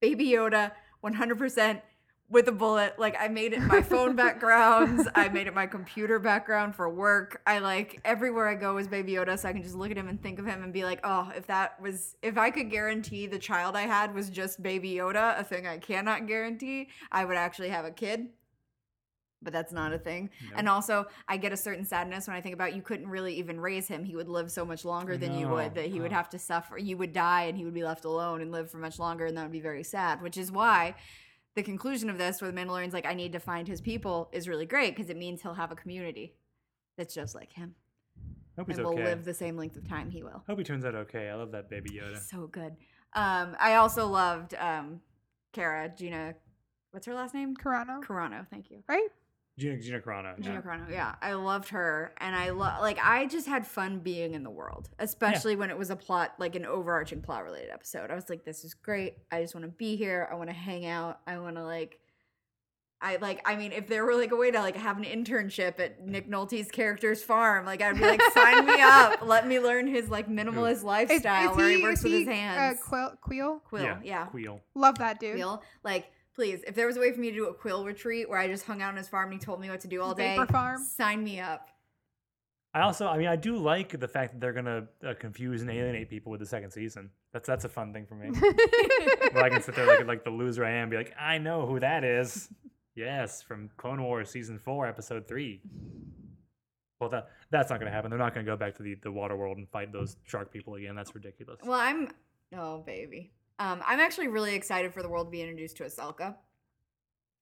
Baby Yoda, 100% with a bullet. Like I made it my phone backgrounds. I made it my computer background for work. I like everywhere I go is Baby Yoda, so I can just look at him and think of him and be like, oh, if that was, if I could guarantee the child I had was just Baby Yoda, a thing I cannot guarantee, I would actually have a kid. But that's not a thing. No. And also, I get a certain sadness when I think about you couldn't really even raise him. He would live so much longer than you would, that he would Oh. have to suffer. You would die and he would be left alone and live for much longer, and that would be very sad. Which is why the conclusion of this, where the Mandalorian's like, I need to find his people, is really great because it means he'll have a community that's just like him Hope he's and will okay. live the same length of time he will. Hope he turns out okay. I love that baby Yoda. So good. Um, I also loved um, Cara, Gina, what's her last name? Carano, Carano, thank you. right? Gina Gina Carano. Gina yeah. Carano, yeah, I loved her, and I love like I just had fun being in the world, especially when it was a plot like an overarching plot related episode. I was like, this is great. I just want to be here. I want to hang out. I want to like, I like. I mean, if there were like a way to like have an internship at Nick Nolte's character's farm, like I'd be like, sign me up. Let me learn his like minimalist Is- lifestyle is where he, he- works is with his hands. Uh, Kuiil, Kuiil. Kuiil, yeah. Kuiil. Love that dude. Kuiil, like. Please, if there was a way for me to do a Kuiil retreat where I just hung out on his farm and he told me what to do all day, Vapor farm. sign me up. I also, I mean, I do like the fact that they're gonna uh, confuse and alienate people with the second season. That's that's a fun thing for me. Where I can sit there like like the loser I am, and be like, I know who that is. yes, from Clone Wars season four, episode three. Well, that that's not gonna happen. They're not gonna go back to the the water world and fight those shark people again. That's ridiculous. Well, I'm oh baby. Um, I'm actually really excited for the world to be introduced to Ahsoka,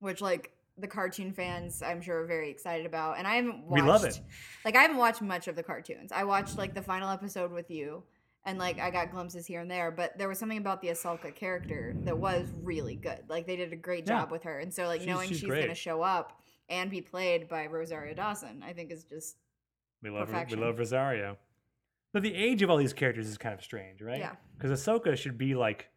which like the cartoon fans I'm sure are very excited about. And I haven't watched We love it. like I haven't watched much of the cartoons. I watched like the final episode with you and like I got glimpses here and there, but there was something about the Ahsoka character that was really good. Like they did a great Yeah. job with her. And so like She's- knowing she's she's, gonna show up and be played by Rosario Dawson, I think is just We love Perfection. we love Rosario. But the age of all these characters is kind of strange, right? Yeah. Because Ahsoka should be like,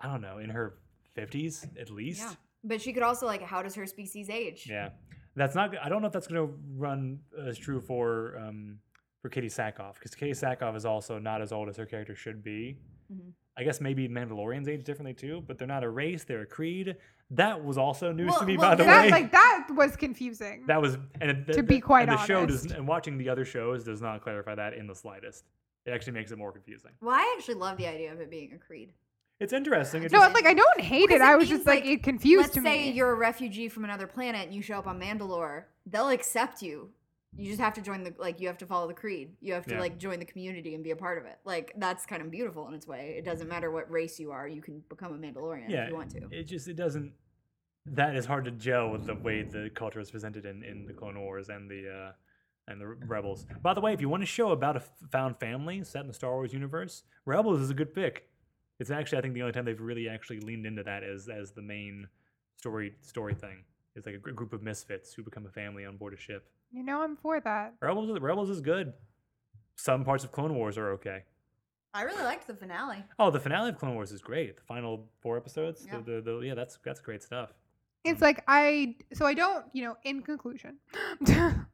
I don't know, in her fifties at least. yeah. But she could also like how does her species age? Yeah. That's not. I don't know if that's going to run as true for um, for Katee Sackhoff because Katee Sackhoff is also not as old as her character should be. Mhm. I guess maybe Mandalorians age differently too, but they're not a race; they're a creed. That was also news Well- to me, well, by the that way. like that was confusing. that was and it- To be quite and the show does and watching the other shows does not clarify that in the slightest. It actually makes it more confusing. Well, I actually love the idea of it being a creed. It's interesting. It no, just, like I don't hate it. it I was just like, like, it confused Let's say me. you're a refugee from another planet and you show up on Mandalore, they'll accept you. You just have to join the like you have to follow the creed. You have to Yeah. like join the community and be a part of it. Like that's kind of beautiful in its way. It doesn't matter what race you are, you can become a Mandalorian yeah, if you want to. It just it doesn't. That is hard to gel with the way the culture is presented in, in the Clone Wars and the uh, and the Rebels. By the way, if you want a show about a found family set in the Star Wars universe, Rebels is a good pick. It's actually I think the only time they've really actually leaned into that as as the main story story thing. It's like a gr- group of misfits who become a family on board a ship. you know, I'm for that. Rebels is- Rebels is good. Some parts of Clone Wars are okay. I really liked the finale. Oh, the finale of Clone Wars is great. The final four episodes, Yeah. the, the, the, yeah, that's that's great stuff. It's like I so I don't, you know, in conclusion.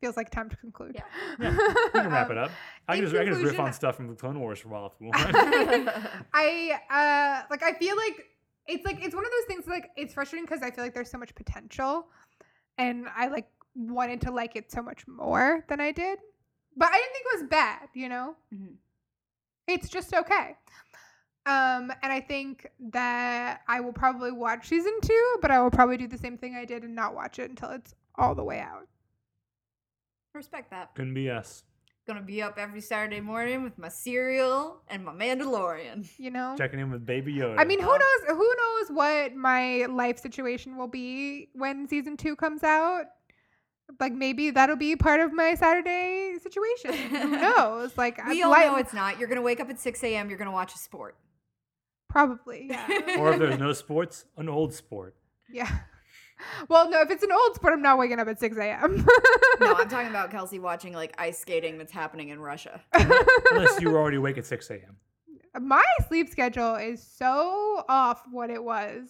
feels like time to conclude. Yeah. Yeah, we can wrap Um, it up. I can just, I can just riff on stuff from the Clone Wars for a while if you want. I uh like I feel like it's like it's one of those things like it's frustrating because I feel like there's so much potential and I like wanted to like it so much more than I did. But I didn't think it was bad, you know? Mhm. It's just okay. Um and I think that I will probably watch season 2, but I will probably do the same thing I did and not watch it until it's all the way out. Respect that. Couldn't be us. Gonna be up every Saturday morning with my cereal and my Mandalorian. You know? Checking in with Baby Yoda. I mean, who knows? Who knows what my life situation will be when season two comes out? Like maybe that'll be part of my Saturday situation. Who knows? Like We I- all li- know it's not. You're gonna wake up at 6 a.m. You're gonna watch a sport. probably yeah, or if there's no sports, an old sport. yeah. Well, no, if it's an old sport, I'm not waking up at six a.m. no, I'm talking about Kelsey watching like ice skating that's happening in Russia. Unless you were already awake at 6 a.m. my sleep schedule is so off what it was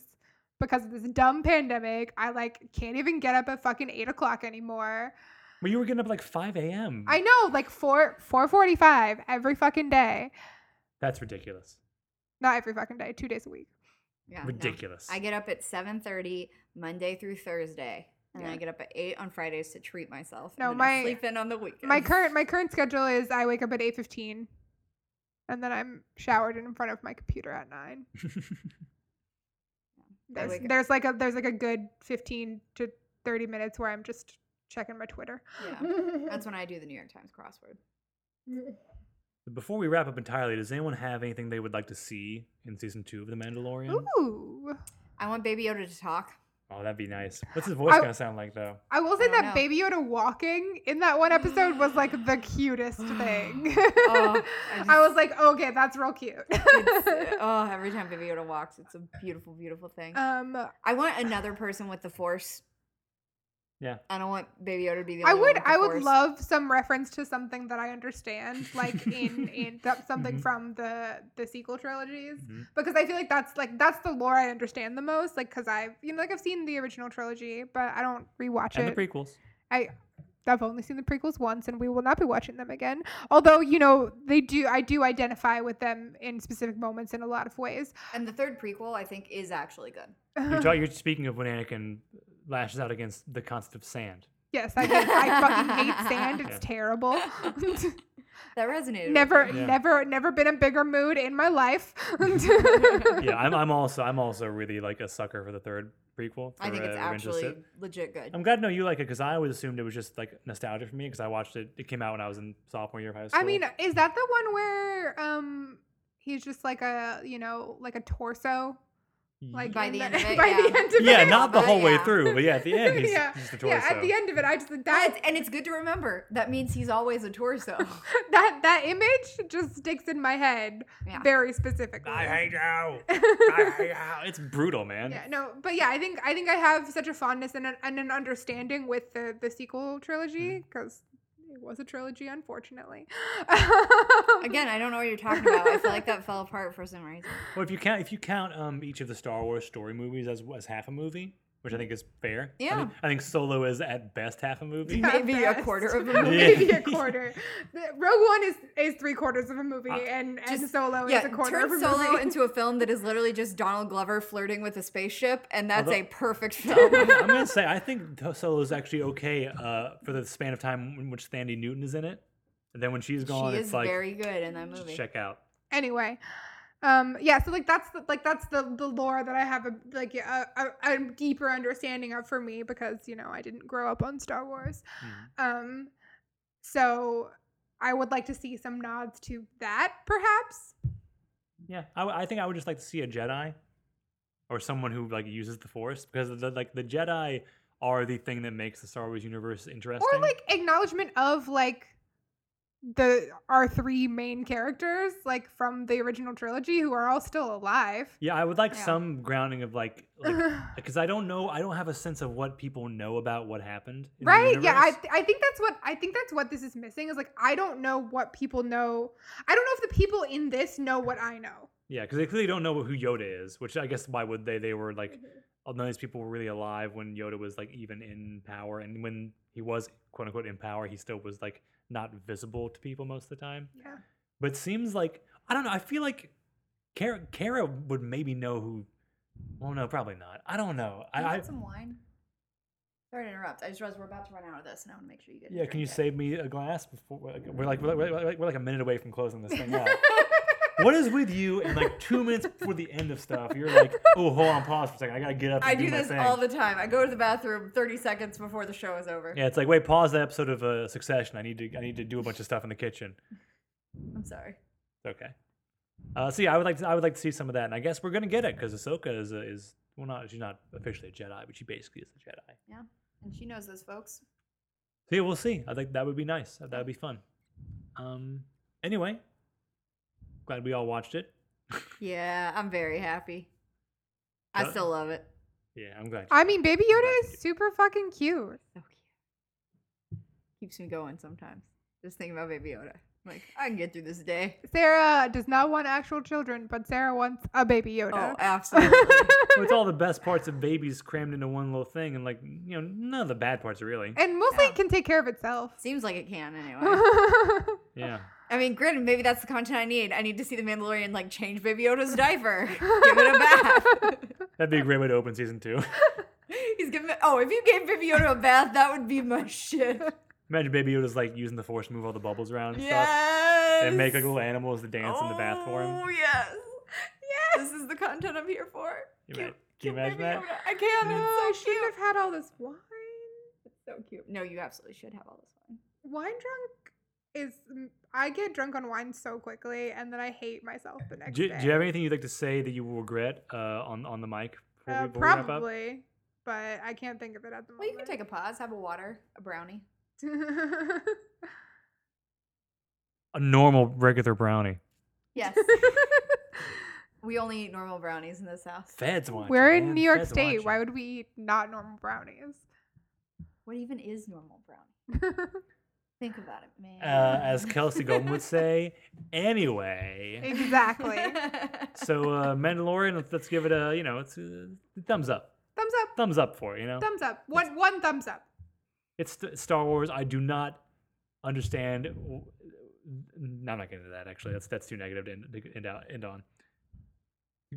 because of this dumb pandemic. I like can't even get up at fucking eight o'clock anymore. Well, you were getting up at like 5 a.m. I know, like four four forty five every fucking day. That's ridiculous. Not every fucking day, two days a week. Yeah, no. Ridiculous. I get up at 7:30 Monday through Thursday, and then Yeah. I get up at eight on Fridays to treat myself. No, and then I my- sleep in on the weekend. My current my current schedule is I wake up at eight fifteen, and then I'm showered and in front of my computer at nine. There's, there's like a there's like a good fifteen to thirty minutes where I'm just checking my Twitter. Yeah, that's when I do the New York Times crossword. Before we wrap up entirely, does anyone have anything they would like to see in season two of The Mandalorian? Ooh, I want Baby Yoda to talk. Oh, that'd be nice. What's his voice I- gonna sound like though? I will say I that know. Baby Yoda walking in that one episode was like the cutest thing. Oh, I I was like, okay, that's real cute. It's, oh, every time Baby Yoda walks, it's a beautiful, beautiful thing. um, I want another person with the Force. Yeah. I don't want Baby Yoda to be the I only one would with the I would Force. love some reference to something that I understand, like in in th- something Mhm. from the the sequel trilogies, Mhm. because I feel like that's like that's the lore I understand the most. Like, because I've you know like I've seen the original trilogy, but I don't rewatch And it. the prequels. I I've only seen the prequels once, and we will not be watching them again. Although you know they do, I do identify with them in specific moments in a lot of ways. And the third prequel, I think, is actually good. You're, talk- you're speaking of when Anakin lashes out against the concept of sand. Yes, I did. I fucking hate sand. It's Yeah. terrible. That resonated. never. Yeah. never, never been a bigger mood in my life. yeah, I'm, I'm also I'm also really like a sucker for the third prequel. I for, think it's uh, Revenge of the actually Sith. legit good. I'm glad to know you like it because I always assumed it was just like nostalgia for me because I watched it. It came out when I was in sophomore year of high school. I mean, is that the one where um he's just like a you know like a torso? Like By in the end of it, by yeah. the end of yeah, it. not the but whole way yeah. through, but yeah, at the end, he's, yeah, he's the torso. yeah. At the end of it, I just That, that and it's good to remember. That means he's always a torso. that that image just sticks in my head Yeah. very specifically. I hate you. I hate you. It's brutal, man. Yeah, no, but yeah, I think I think I have such a fondness and an, and an understanding with the the sequel trilogy mm. because it was a trilogy, unfortunately. Again, I don't know what you're talking about. I feel like that fell apart for some reason. Well, if you count if you count um each of the Star Wars story movies as as half a movie, which I think is fair. I Yeah. think, I think Solo is at best half a movie. At Maybe a quarter of a movie. Maybe a quarter. Rogue One is is three quarters of a movie, Uh, and and Just- Solo Yeah, is a quarter turn of a Solo movie. into a film that is literally just Donald Glover flirting with a spaceship, and that's Although- a perfect film. I'm gonna say I think Solo is actually okay uh, for the span of time in which Thandie Newton is in it, and then when she's gone, she it's is like very good in that movie. check out. anyway um yeah so like that's the, like that's the the lore that i have a like a, a, a deeper understanding of for me because you know i didn't grow up on star wars Mhm. um so i would like to see some nods to that perhaps Yeah, I, w- I think I would just like to see a Jedi or someone who like uses the Force because the, like the Jedi are the thing that makes the Star Wars universe interesting. or like acknowledgement of like the our three main characters like from the original trilogy who are all still alive yeah, I would like Yeah. some grounding of like like because I don't know, I don't have a sense of what people know about what happened. right yeah I, th- I think that's what i think that's what this is missing is like i don't know what people know i don't know if the people in this know what i know yeah, because they clearly don't know who Yoda is, which I guess why would they? They were like mm-hmm. none of these people were really alive when Yoda was like even in power, and when he was quote unquote in power, he still was like not visible to people most of the time. yeah But it seems like I don't know. I feel like Cara, Cara would maybe know who. Well, no, probably not. I don't know. I, You I want some wine? Sorry to interrupt. I just realized we're about to run out of this, and I want to make sure you get. yeah. Can you it. save me a glass before we're like we're like, we're like, we're like a minute away from closing this thing out? What is with you? And like two minutes before the end of stuff, you're like, oh, hold on, pause for a second. I gotta get up. And I do, do this all the time. I go to the bathroom 30 seconds before the show is over. Yeah, it's like wait, pause the episode of uh, Succession. I need to I need to do a bunch of stuff in the kitchen. I'm sorry. It's okay. Uh, so yeah, I would like to I would like to see some of that, and I guess we're gonna get it because Ahsoka is a, is well not she's not officially a Jedi, but she basically is a Jedi. Yeah, and she knows those folks. So yeah, we'll see. I think that would be nice. That would be fun. Um. Anyway, glad we all watched it. Yeah, I'm very happy. I still love it. Yeah, I'm glad. i mean baby yoda is super fucking cute So cute. Keeps me going sometimes. Just thinking about Baby Yoda. I'm like, I can get through this day. sarah does not want actual children but sarah wants a baby yoda Oh, absolutely. Well, it's all the best parts of babies crammed into one little thing, and like you know, none of the bad parts really. and mostly Yeah. it can take care of itself Seems like it can anyway. Yeah. I mean, granted, maybe that's the content I need. I need to see the Mandalorian like change Baby Yoda's diaper, give it a bath. That'd be a great way to open season two. He's giving. Oh, if you gave Baby Yoda a bath, that would be my shit. Imagine Baby Yoda's like using the Force to move all the bubbles around and stuff, Yes. and make like little animals to dance in the bath for him. Oh yes. Yes. This is the content I'm here for. You Cute, ima- can you imagine that? Yoda. I can. no, It's I so shouldn't have had all this wine It's so cute. No, you absolutely should have all this wine. wine drunk is I get drunk on wine so quickly and then I hate myself the next Do, day. do you have anything you'd like to say that you will regret uh, on on the mic before, Uh, we, before we wrap up? probably, but I can't think of it at the moment. Well, you can take a pause, have a water, a brownie. A normal regular brownie. Yes. we only eat normal brownies in this house. Feds want. We're in man. New York Feds State. want Why would we eat not normal brownies? What even is normal brownie? Think about it, man. Uh, as Kelsey Golden would say, anyway. exactly. So uh, Mandalorian, let's, let's give it a you know, it's a thumbs up, thumbs up. thumbs up for it. You know, Thumbs up. One one thumbs up. it's st- Star Wars. I do not understand. w- No, I'm not getting into that. Actually, that's that's too negative to end, to end, out, end on.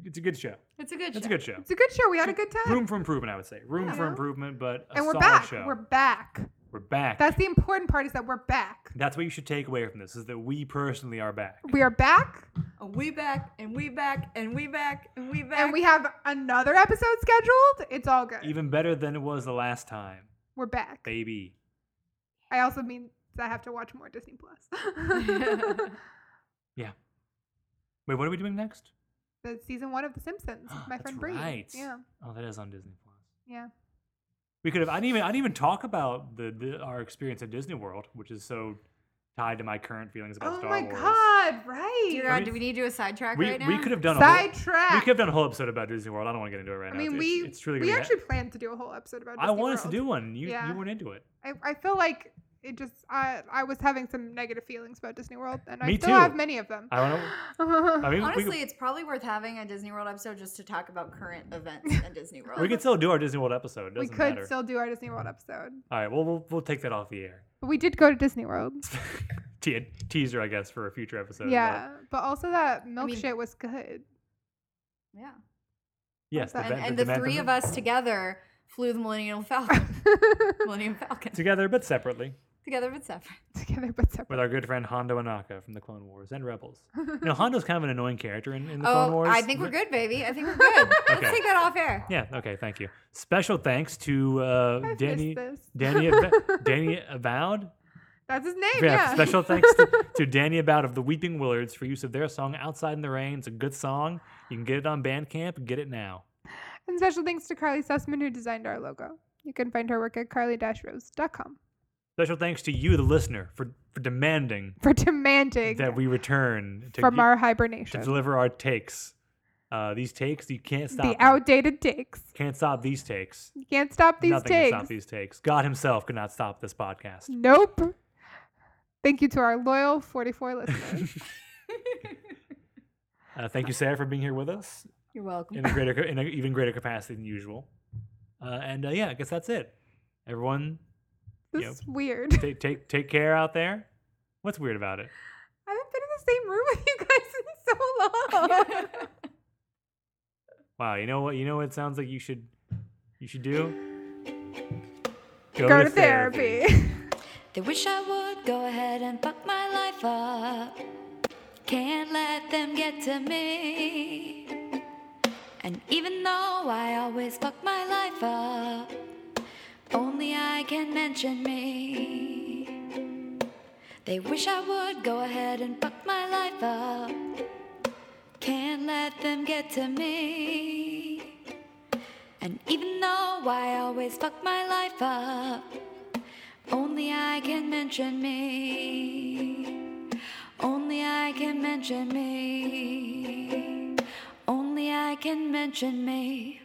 It's a good show. it's a good It's show. a good show. It's a good show. We had a good time. Room for improvement, I would say. Room for improvement, but a and we're solid back. show. We're back. We're back. That's the important part is that we're back. That's what you should take away from this is that we personally are back. We are back, And we back, and we back, and we back, and we back. and we have another episode scheduled. It's all good. Even better than it was the last time, we're back. baby. I also mean I have to watch more Disney Plus. Yeah. Wait, what are we doing next? the season one of The Simpsons. My That's friend Bree. right. Yeah, Oh, that is on Disney Plus. yeah. We could have. I didn't even. I didn't even talk about the, the our experience at Disney World, which is so tied to my current feelings about Oh Star my Wars. God! Right. Dear I God, mean, do we need to do a sidetrack We, right now? we could have done a whole, Sidetrack. we could have done a whole episode about Disney World. I don't want to get into it right I now. I mean, It's- we it's, it's really we gonna be- actually planned to do a whole episode about. Disney I want us to do one. You Yeah. you weren't into it. I, I feel like it just I I was having some negative feelings about Disney World, and I still too. have many of them. I don't know. I mean, Honestly, could, it's probably worth having a Disney World episode just to talk about current events in Disney World. we could still do our Disney World episode. It we doesn't could matter. still do our Disney World episode, All right. Well, we'll we'll take that off the air. but we did go to Disney World. Te- teaser, I guess, for a future episode. yeah, but also that milk mean- was good. yeah. Yes. And- the, And, and the the three of us together flew the Millennium Falcon. Millennium Falcon. together but separately Together but separate. Together but separate. with our good friend Hondo Ohnaka from the Clone Wars and Rebels. You know, Hondo's kind of an annoying character in, in the Clone Oh, Wars. I think we're good, baby. I think we're good. Okay. Let's take that off air. Yeah. Okay. Thank you. Special thanks to uh, I've Danny. missed this. Danny, Ava- Danny Avowed. That's his name. Yeah, Yeah. special thanks to, to Danny About of the Weeping Willards for use of their song "Outside in the Rain." It's a good song. You can get it on Bandcamp. Get it now. and special thanks to Carly Sussman who designed our logo. You can find her work at carly-rose.com Special thanks to you, the listener, for, for demanding for demanding that we return to, from gi- our to deliver our takes. Uh, these takes, you can't stop. The them. outdated takes. Can't stop these takes. You can't stop these Nothing can takes. stop these takes. God Himself could not stop this podcast. Nope. Thank you to our loyal 44 listeners. Uh, thank you, Sarah, for being here with us You're welcome. in a greater, in an even greater capacity than usual. Uh, and uh, yeah, I guess that's it. Everyone, This Yep. is weird. take take take care out there. What's weird about it? I haven't been in the same room with you guys in so long. Wow, you know what? You know what it sounds like you should you should do. Go to therapy. They wish I would go ahead and fuck my life up. Can't let them get to me. And even though I always fuck my life up, only I can mention me. They wish I would go ahead and fuck my life up. Can't let them get to me. And even though I always fuck my life up, only I can mention me. Only I can mention me. Only I can mention me.